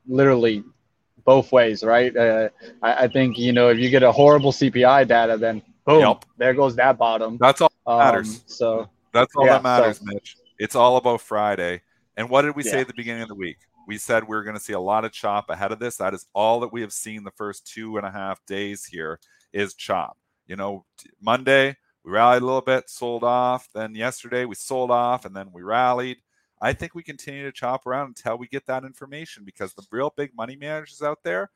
literally both ways, right? Uh, I, I, think you know if you get a horrible CPI data, then Boom. Yep. There goes that bottom. That's all that matters. Um, so that's all yeah, that matters, so. Mitch. It's all about Friday. And what did we yeah. say at the beginning of the week? We said we are going to see a lot of chop ahead of this. That is all that we have seen the first two and a half days here is chop. You know, Monday we rallied a little bit, sold off. Then yesterday we sold off, and then we rallied. I think we continue to chop around until we get that information because the real big money managers out there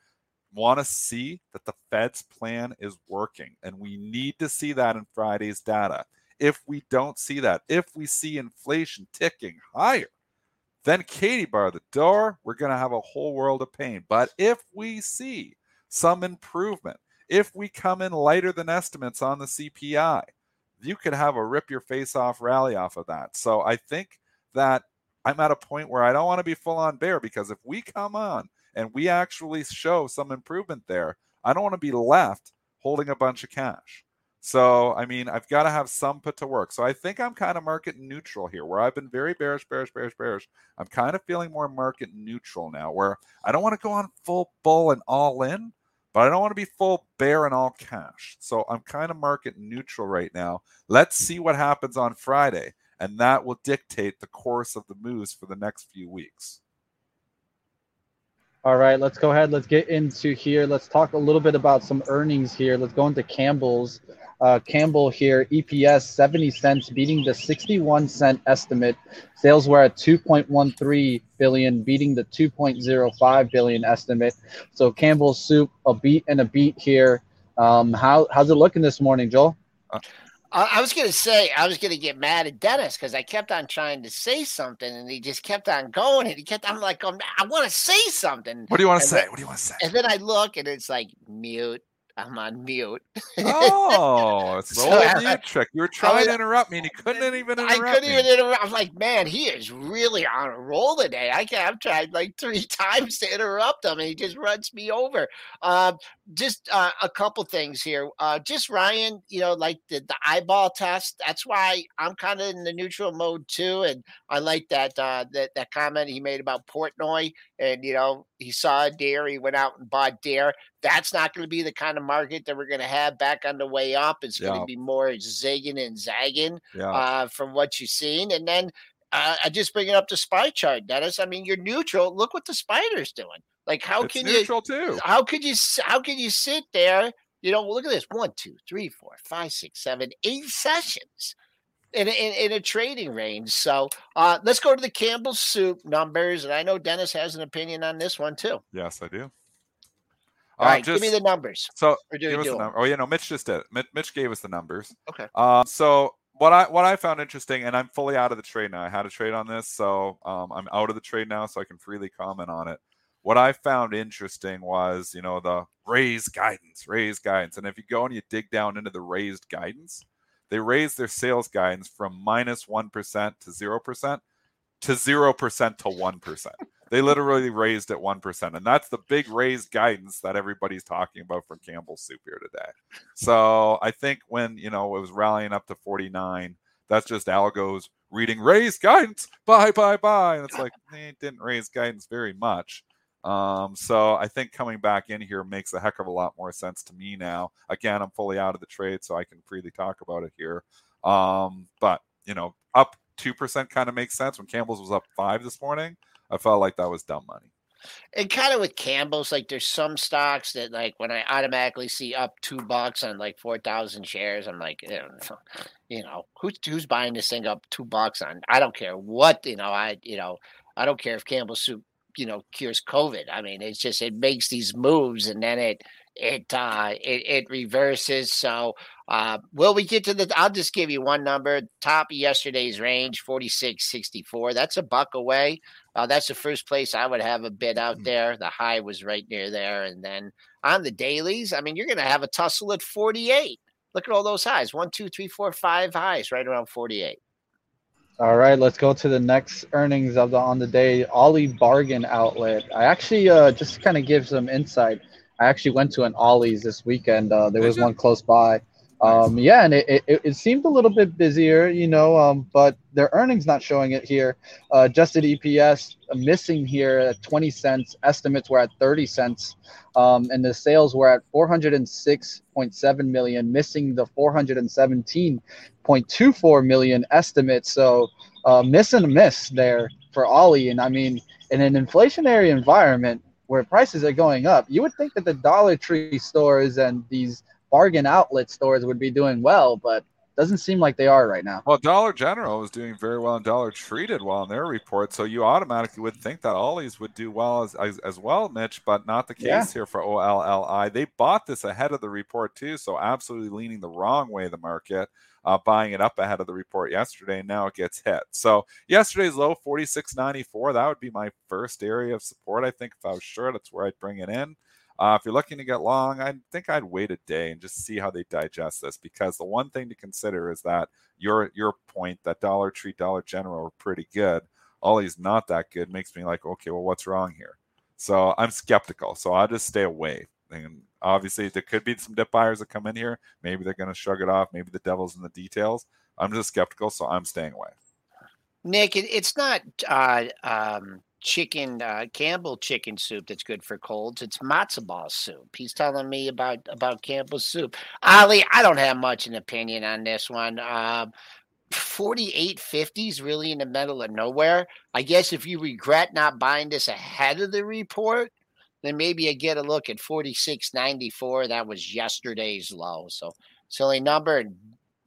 want to see that the Fed's plan is working. And we need to see that in Friday's data. If we don't see that, if we see inflation ticking higher, then Katie bar the door, we're going to have a whole world of pain. But if we see some improvement, if we come in lighter than estimates on the CPI, you could have a rip your face off rally off of that. So I think that I'm at a point where I don't want to be full on bear because if we come on and we actually show some improvement there, I don't want to be left holding a bunch of cash. So, I mean, I've got to have some put to work. So I think I'm kind of market neutral here, where I've been very bearish, bearish, bearish, bearish. I'm kind of feeling more market neutral now, where I don't want to go on full bull and all in, but I don't want to be full bear and all cash. So I'm kind of market neutral right now. Let's see what happens on Friday, and that will dictate the course of the moves for the next few weeks. All right, let's go ahead. Let's get into here. Let's talk a little bit about some earnings here. Let's go into Campbell's. Uh, Campbell here, EPS 70 cents, beating the 61 cent estimate. Sales were at 2.13 billion, beating the 2.05 billion estimate. So Campbell's soup, a beat and a beat here. Um, how how's it looking this morning, Joel? I, was going to say, I was going to get mad at Dennis because I kept on trying to say something and he just kept on going and he kept, I'm like, oh, I want to say something. What do you want to say? Then, what do you want to say? And then I look and it's like mute, I'm on mute. oh, it's the So- old mute trick. You were trying to interrupt me and you couldn't even interrupt me. I couldn't me. even interrupt. I'm like, man, he is really on a roll today. I can't, I've tried like three times to interrupt him, and he just runs me over. Um, just uh, a couple things here. Uh, just Ryan, you know, like the, the eyeball test. That's why I'm kind of in the neutral mode too, and I like that uh, that that comment he made about Portnoy, and you know, he saw a deer, he went out and bought deer. That's not going to be the kind of market that we're going to have back on the way up. It's going to be more zigging and zagging Yeah. uh, from what you've seen. And then uh, I just bring it up to spy chart, Dennis. I mean, you're neutral. Look what the spider's doing. Like, how it's can neutral too. you? How could you? How could you sit there? You know, look at this: one, two, three, four, five, six, seven, eight sessions. In, a- in, in a trading range. So uh, let's go to the Campbell soup numbers. And I know Dennis has an opinion on this one too. Yes, I do. All Uh, right, give me the numbers. So give us the number. Oh, yeah, no, Mitch just did. it. Mitch, Mitch gave us the numbers. Okay. Uh, so what I what I found interesting, and I'm fully out of the trade now. I had a trade on this, so um, I'm out of the trade now, so I can freely comment on it. What I found interesting was, you know, the raised guidance, raised guidance, and if you go and you dig down into the raised guidance, they raised their sales guidance from minus minus one percent to zero percent to zero percent to one percent. They literally raised it one percent, and that's the big raised guidance that everybody's talking about for Campbell's Soup here today. So I think when you know it was rallying up to forty nine, that's just algos reading raised guidance, bye, bye, bye. and it's like they didn't raise guidance very much. Um, so I think coming back in here makes a heck of a lot more sense to me now. Again, I'm fully out of the trade, so I can freely talk about it here. Um, but you know, up two percent kind of makes sense. When Campbell's was up five this morning, I felt like that was dumb money. And kind of with Campbell's, like there's some stocks that like when I automatically see up two bucks on like four thousand shares, I'm like, you know, you know, who's who's buying this thing up two bucks on? I don't care what you know. I you know, I don't care if Campbell's soup you know cures COVID. I mean, it's just it makes these moves and then it it uh it, it reverses. So uh will we get to the I'll just give you one number. Top of yesterday's range, 46.64. That's a buck away. Uh, that's the first place I would have a bid out there. The high was right near there. And then on the dailies, I mean, you're going to have a tussle at 48. Look at all those highs one, two, three, four, five highs right around 48. All right, let's go to the next earnings of the on the day. Ollie Bargain Outlet. I actually uh, just kind of give some insight. I actually went to an Ollie's this weekend. Uh, there was one close by. Um, yeah, and it, it, it seemed a little bit busier, you know, um, but their earnings not showing it here. Uh, adjusted EPS missing here at 20 cents. Estimates were at 30 cents. Um, and the sales were at 406.7 million, missing the 417.24 million estimate. So uh, miss and a miss there for Ollie. And I mean, in an inflationary environment where prices are going up, you would think that the Dollar Tree stores and these bargain outlet stores would be doing well, but doesn't seem like they are right now. Well, Dollar General was doing very well, and Dollar Tree did well in their report. So you automatically would think that Ollie's would do well as, as, as well, Mitch, but not the case Yeah. here for OLLI. They bought this ahead of the report too, so absolutely leaning the wrong way the market, uh, buying it up ahead of the report yesterday, and now it gets hit. So yesterday's low, 46.94, that would be my first area of support. I think if I was sure, that's where I'd bring it in. Uh, if you're looking to get long, I think I'd wait a day and just see how they digest this. Because the one thing to consider is that your your point that Dollar Tree, Dollar General are pretty good. Ollie's not that good makes me like, okay, well, what's wrong here? So I'm skeptical. So I'll just stay away. And obviously, there could be some dip buyers that come in here. Maybe they're going to shrug it off. Maybe the devil's in the details. I'm just skeptical, so I'm staying away. Nick, it, it's not uh, um, chicken uh, Campbell chicken soup that's good for colds. It's matzo ball soup. He's telling me about about Campbell's soup. Ollie, I don't have much an opinion on this one. Um, 4850 is really in the middle of nowhere. I guess if you regret not buying this ahead of the report, then maybe I get a look at 4694. That was yesterday's low. So silly number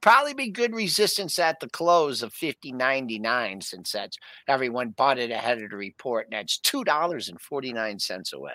probably be good resistance at the close of 50.99 since that's everyone bought it ahead of the report and that's $2.49 away.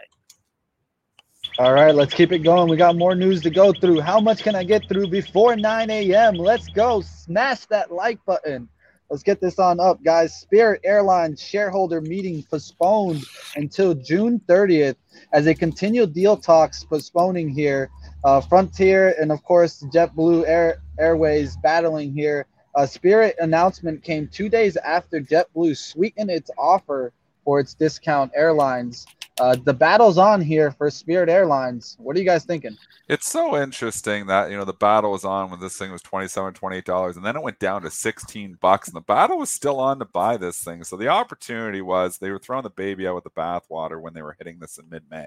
All right, let's keep it going. We got more news to go through. How much can I get through before 9 a.m.? Let's go. Smash that like button. Let's get this on up, guys. Spirit Airlines shareholder meeting postponed until June 30th as they continue deal talks postponing here. uh, Frontier and of course JetBlue Air Airways battling here. A Spirit announcement came two days after JetBlue sweetened its offer for its discount airlines. Uh, the battle's on here for Spirit Airlines. What are you guys thinking? It's so interesting that you know the battle was on when this thing was 27 28 dollars and then it went down to 16 bucks and the battle was still on to buy this thing. So the opportunity was they were throwing the baby out with the bathwater when they were hitting this in mid-May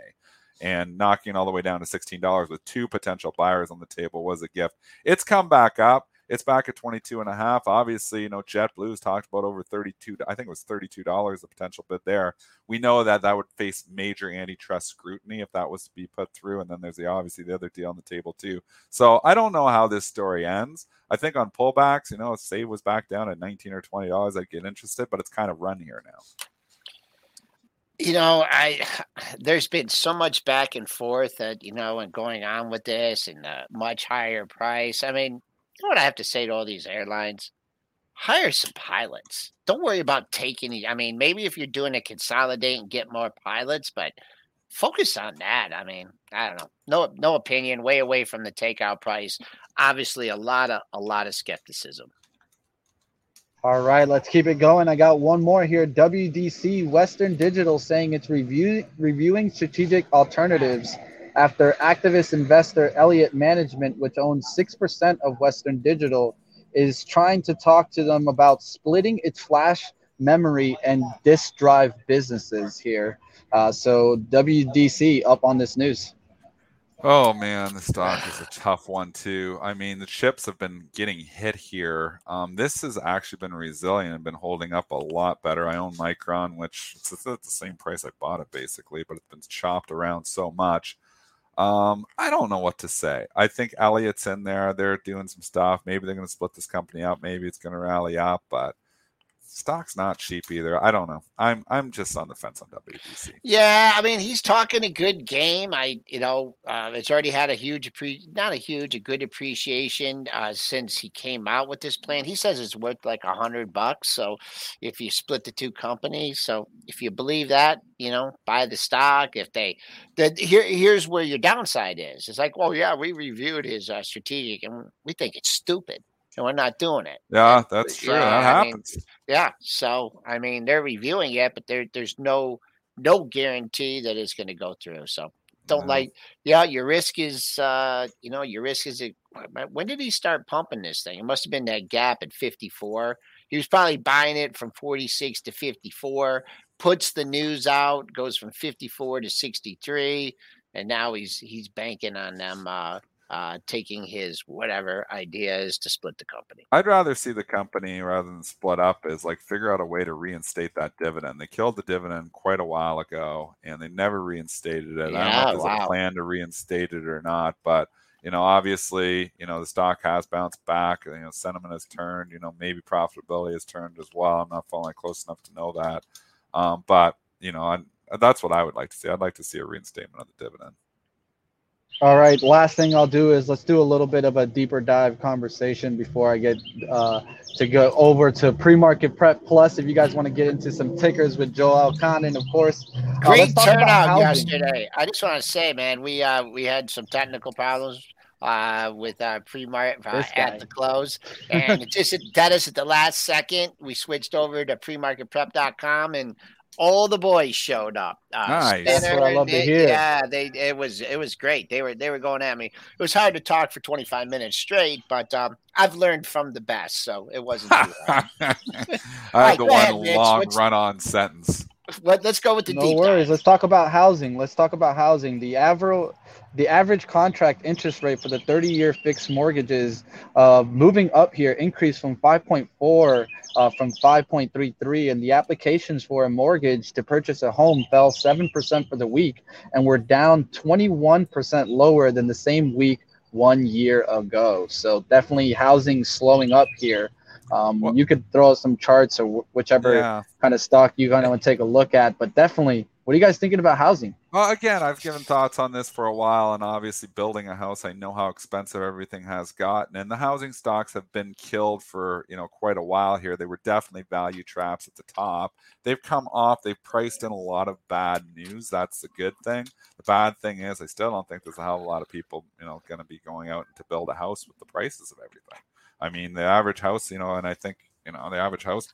and knocking all the way down to $16 with two potential buyers on the table was a gift. It's come back up. It's back at 22 and a half. Obviously, you know, JetBlue's talked about over 32. I think it was $32 the potential bid there. We know that that would face major antitrust scrutiny if that was to be put through. And then there's the obviously the other deal on the table too. So I don't know how this story ends. I think on pullbacks, you know, Save was back down at 19 or 20 dollars, I'd get interested, but it's kind of run here now. You know, I there's been so much back and forth that you know, and going on with this, and a much higher price. I mean, you know what I have to say to all these airlines? Hire some pilots. Don't worry about taking. I mean, maybe if you're doing a consolidate and get more pilots, but focus on that. I mean, I don't know. No, no opinion. Way away from the takeout price. Obviously, a lot of a lot of skepticism. All right, let's keep it going. I got one more here. WDC Western Digital saying it's review, reviewing strategic alternatives after activist investor Elliott Management, which owns 6% of Western Digital, is trying to talk to them about splitting its flash memory and disk drive businesses here. Uh, so WDC up on this news. Oh man, the stock is a tough one too. I mean, the chips have been getting hit here. Um, this has actually been resilient and been holding up a lot better. I own Micron, which it's at the same price I bought it basically, but it's been chopped around so much. Um, I don't know what to say. I think Elliott's in there. They're doing some stuff. Maybe they're going to split this company up. Maybe it's going to rally up, but stock's not cheap either. I don't know. I'm I'm just on the fence on WDC. Yeah, I mean he's talking a good game. I you know uh, it's already had a huge not a huge a good appreciation uh, since he came out with this plan. He says it's worth like a hundred bucks. So if you split the two companies, so if you believe that, you know, buy the stock. If they that here here's where your downside is. It's like, well, yeah, we reviewed his uh, strategic and we think it's stupid and we're not doing it. Yeah, that's true. Yeah, that happens. Mean, yeah. So I mean, they're reviewing it, but there there's no no guarantee that it's going to go through. So don't like yeah your risk is uh you know your risk is when did he start pumping this thing it must have been that gap at 54 he was probably buying it from 46 to 54 puts the news out goes from 54 to 63 and now he's he's banking on them uh uh, taking his whatever ideas to split the company. I'd rather see the company rather than split up is like figure out a way to reinstate that dividend. They killed the dividend quite a while ago and they never reinstated it. Yeah, I don't know if there's wow. a plan to reinstate it or not, but you know, obviously, you know, the stock has bounced back. You know, sentiment has turned. You know, maybe profitability has turned as well. I'm not following close enough to know that, um, but you know, I, that's what I would like to see. I'd like to see a reinstatement of the dividend. All right. Last thing I'll do is let's do a little bit of a deeper dive conversation before I get uh, to go over to pre-market prep plus. If you guys want to get into some tickers with Joel Elconin, of course. Uh, Great turnout yesterday. I just want to say, man, we uh, we had some technical problems uh, with uh, pre-market uh, at the close, and it just dead us at the last second. We switched over to premarketprep.com and all the boys showed up. Uh, nice. That's what I love to hear. Yeah, they it was it was great. They were they were going at me. It was hard to talk for 25 minutes straight, but um, I've learned from the best, so it wasn't too hard. I had the one ahead, long run-on sentence. Let, us go with the no worries. Dive. Let's talk about housing. Let's talk about housing. The average the average contract interest rate for the 30 year fixed mortgages uh, moving up here increased from 5.4 uh, from 5.33 and the applications for a mortgage to purchase a home fell 7% for the week and were down 21% lower than the same week one year ago so definitely housing slowing up here um, well, you could throw some charts or whichever yeah. kind of stock you kind of want to take a look at but definitely What are you guys thinking about housing? Well, again, I've given thoughts on this for a while, and obviously, building a house, I know how expensive everything has gotten, and the housing stocks have been killed for you know quite a while here. They were definitely value traps at the top. They've come off. They've priced in a lot of bad news. That's the good thing. The bad thing is, I still don't think there's a hell of a lot of people you know going to be going out to build a house with the prices of everything. I mean, the average house, you know, and I think you know the average house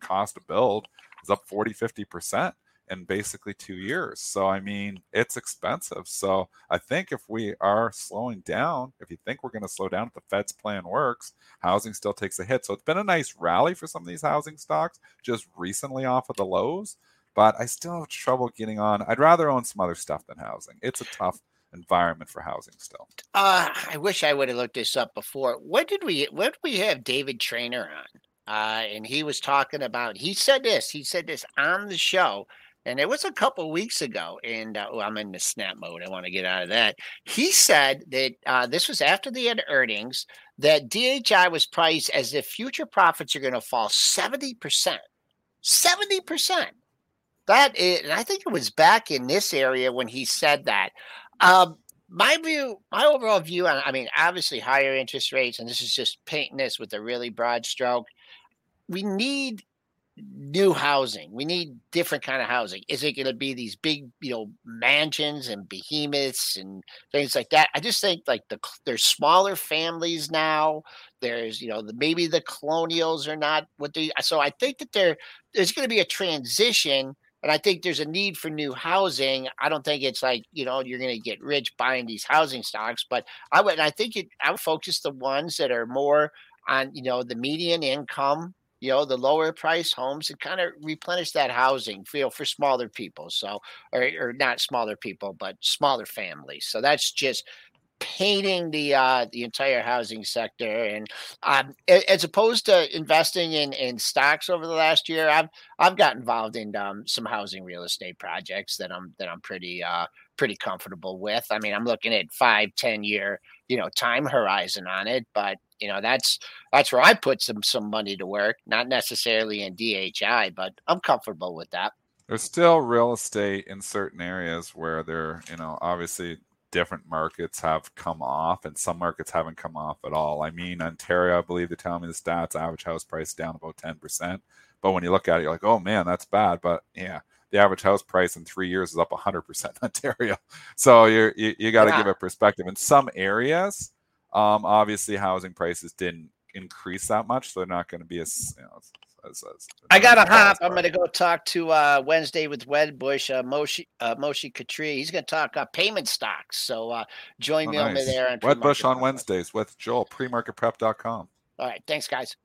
cost to build is up 40, 50 percent in basically two years. So, I mean, it's expensive. So, I think if we are slowing down, if you think we're going to slow down, if the Fed's plan works, housing still takes a hit. So, it's been a nice rally for some of these housing stocks just recently off of the lows. But I still have trouble getting on. I'd rather own some other stuff than housing. It's a tough environment for housing still. Uh, I wish I would have looked this up before. What did we what did we have David Trainer on? Uh, and he was talking about he said this, he said this on the show and it was a couple weeks ago. And uh, I'm in the snap mode. I want to get out of that. He said that uh, this was after the had earnings that DHI was priced as if future profits are going to fall 70%. 70%. That is, and I think it was back in this area when he said that. Um, my view, my overall view on, I mean, obviously higher interest rates, and this is just painting this with a really broad stroke. We need new housing. We need different kind of housing. Is it going to be these big, you know, mansions and behemoths and things like that? I just think like the there's smaller families now. There's, you know, the, maybe the colonials are not what they. So I think that there there's going to be a transition. And I think there's a need for new housing. I don't think it's like, you know, you're going to get rich buying these housing stocks, but I would, I think it, I would focus the ones that are more on, you know, the median income you know the lower price homes and kind of replenish that housing feel for smaller people so or, or not smaller people but smaller families. So that's just painting the uh the entire housing sector and um as opposed to investing in in stocks over the last year i've i've got involved in um some housing real estate projects that i'm that i'm pretty uh pretty comfortable with. I mean i'm looking at five ten year you know time horizon on it but you know that's that's where I put some some money to work, not necessarily in DHI, but I'm comfortable with that. There's still real estate in certain areas where there, you know, obviously different markets have come off and some markets haven't come off at all. I mean, Ontario, I believe they tell me the stats, average house price down about 10%. But when you look at it, you're like, oh man, that's bad. But yeah, the average house price in three years is up 100% in Ontario. So you're, you, you got to yeah. give it perspective. In some areas, um, obviously, housing prices didn't increase that much, so they're not going to be as, you know, as, as, I got a hop. I'm going to go talk to uh, Wednesday with Wedbush, uh, Moshi uh, Moshe Katri. He's going to talk uh, payment stocks. So uh, join oh, me nice. over there. Wedbush on Wednesdays with Joel, premarketprep.com. All right. Thanks, guys.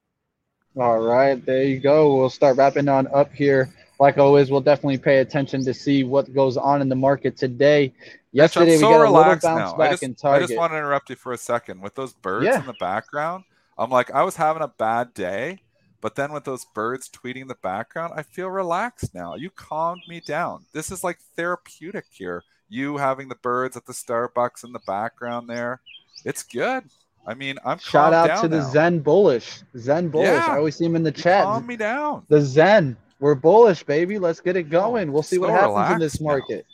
All right. There you go. We'll start wrapping on up here. Like always, we'll definitely pay attention to see what goes on in the market today. Yesterday so we got a little bounce now. back I just, in Target. I just want to interrupt you for a second with those birds yeah. in the background. I'm like, I was having a bad day, but then with those birds tweeting in the background, I feel relaxed now. You calmed me down. This is like therapeutic here. You having the birds at the Starbucks in the background there, it's good. I mean, I'm shout out to the. Zen Bullish. Zen Bullish. Yeah. I always see him in the chat. Calm me down. The Zen. We're bullish, baby. Let's get it going. We'll see what happens in this market.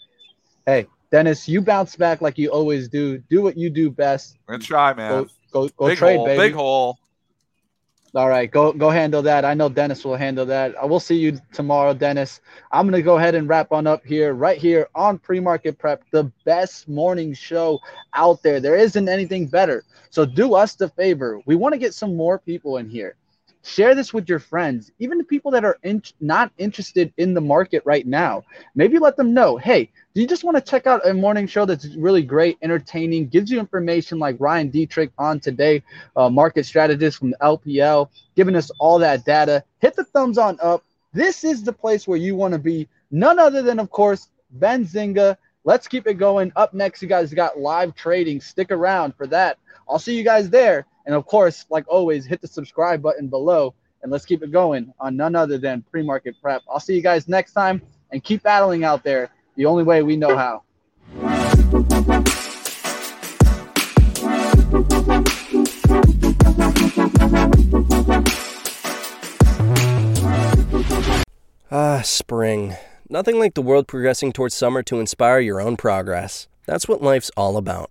Hey, Dennis, you bounce back like you always do. Do what you do best. We're gonna try, man. Go, go, go big trade, hole, baby. Big hole. All right, go go handle that. I know Dennis will handle that. I will see you tomorrow, Dennis. I'm gonna go ahead and wrap on up here, right here on Pre-Market Prep, the best morning show out there. There isn't anything better. So do us the favor. We want to get some more people in here. Share this with your friends, even the people that are in, not interested in the market right now. Maybe let them know, hey, do you just want to check out a morning show that's really great, entertaining, gives you information like Ryan Detrick on today, uh, market strategist from the LPL, giving us all that data? Hit the thumbs on up. This is the place where you want to be. None other than, of course, Benzinga. Let's keep it going. Up next, you guys got live trading. Stick around for that. I'll see you guys there. And of course, like always, hit the subscribe button below and let's keep it going on none other than pre market prep. I'll see you guys next time and keep battling out there the only way we know how. Ah, spring Nothing like the world progressing towards summer to inspire your own progress. That's what life's all about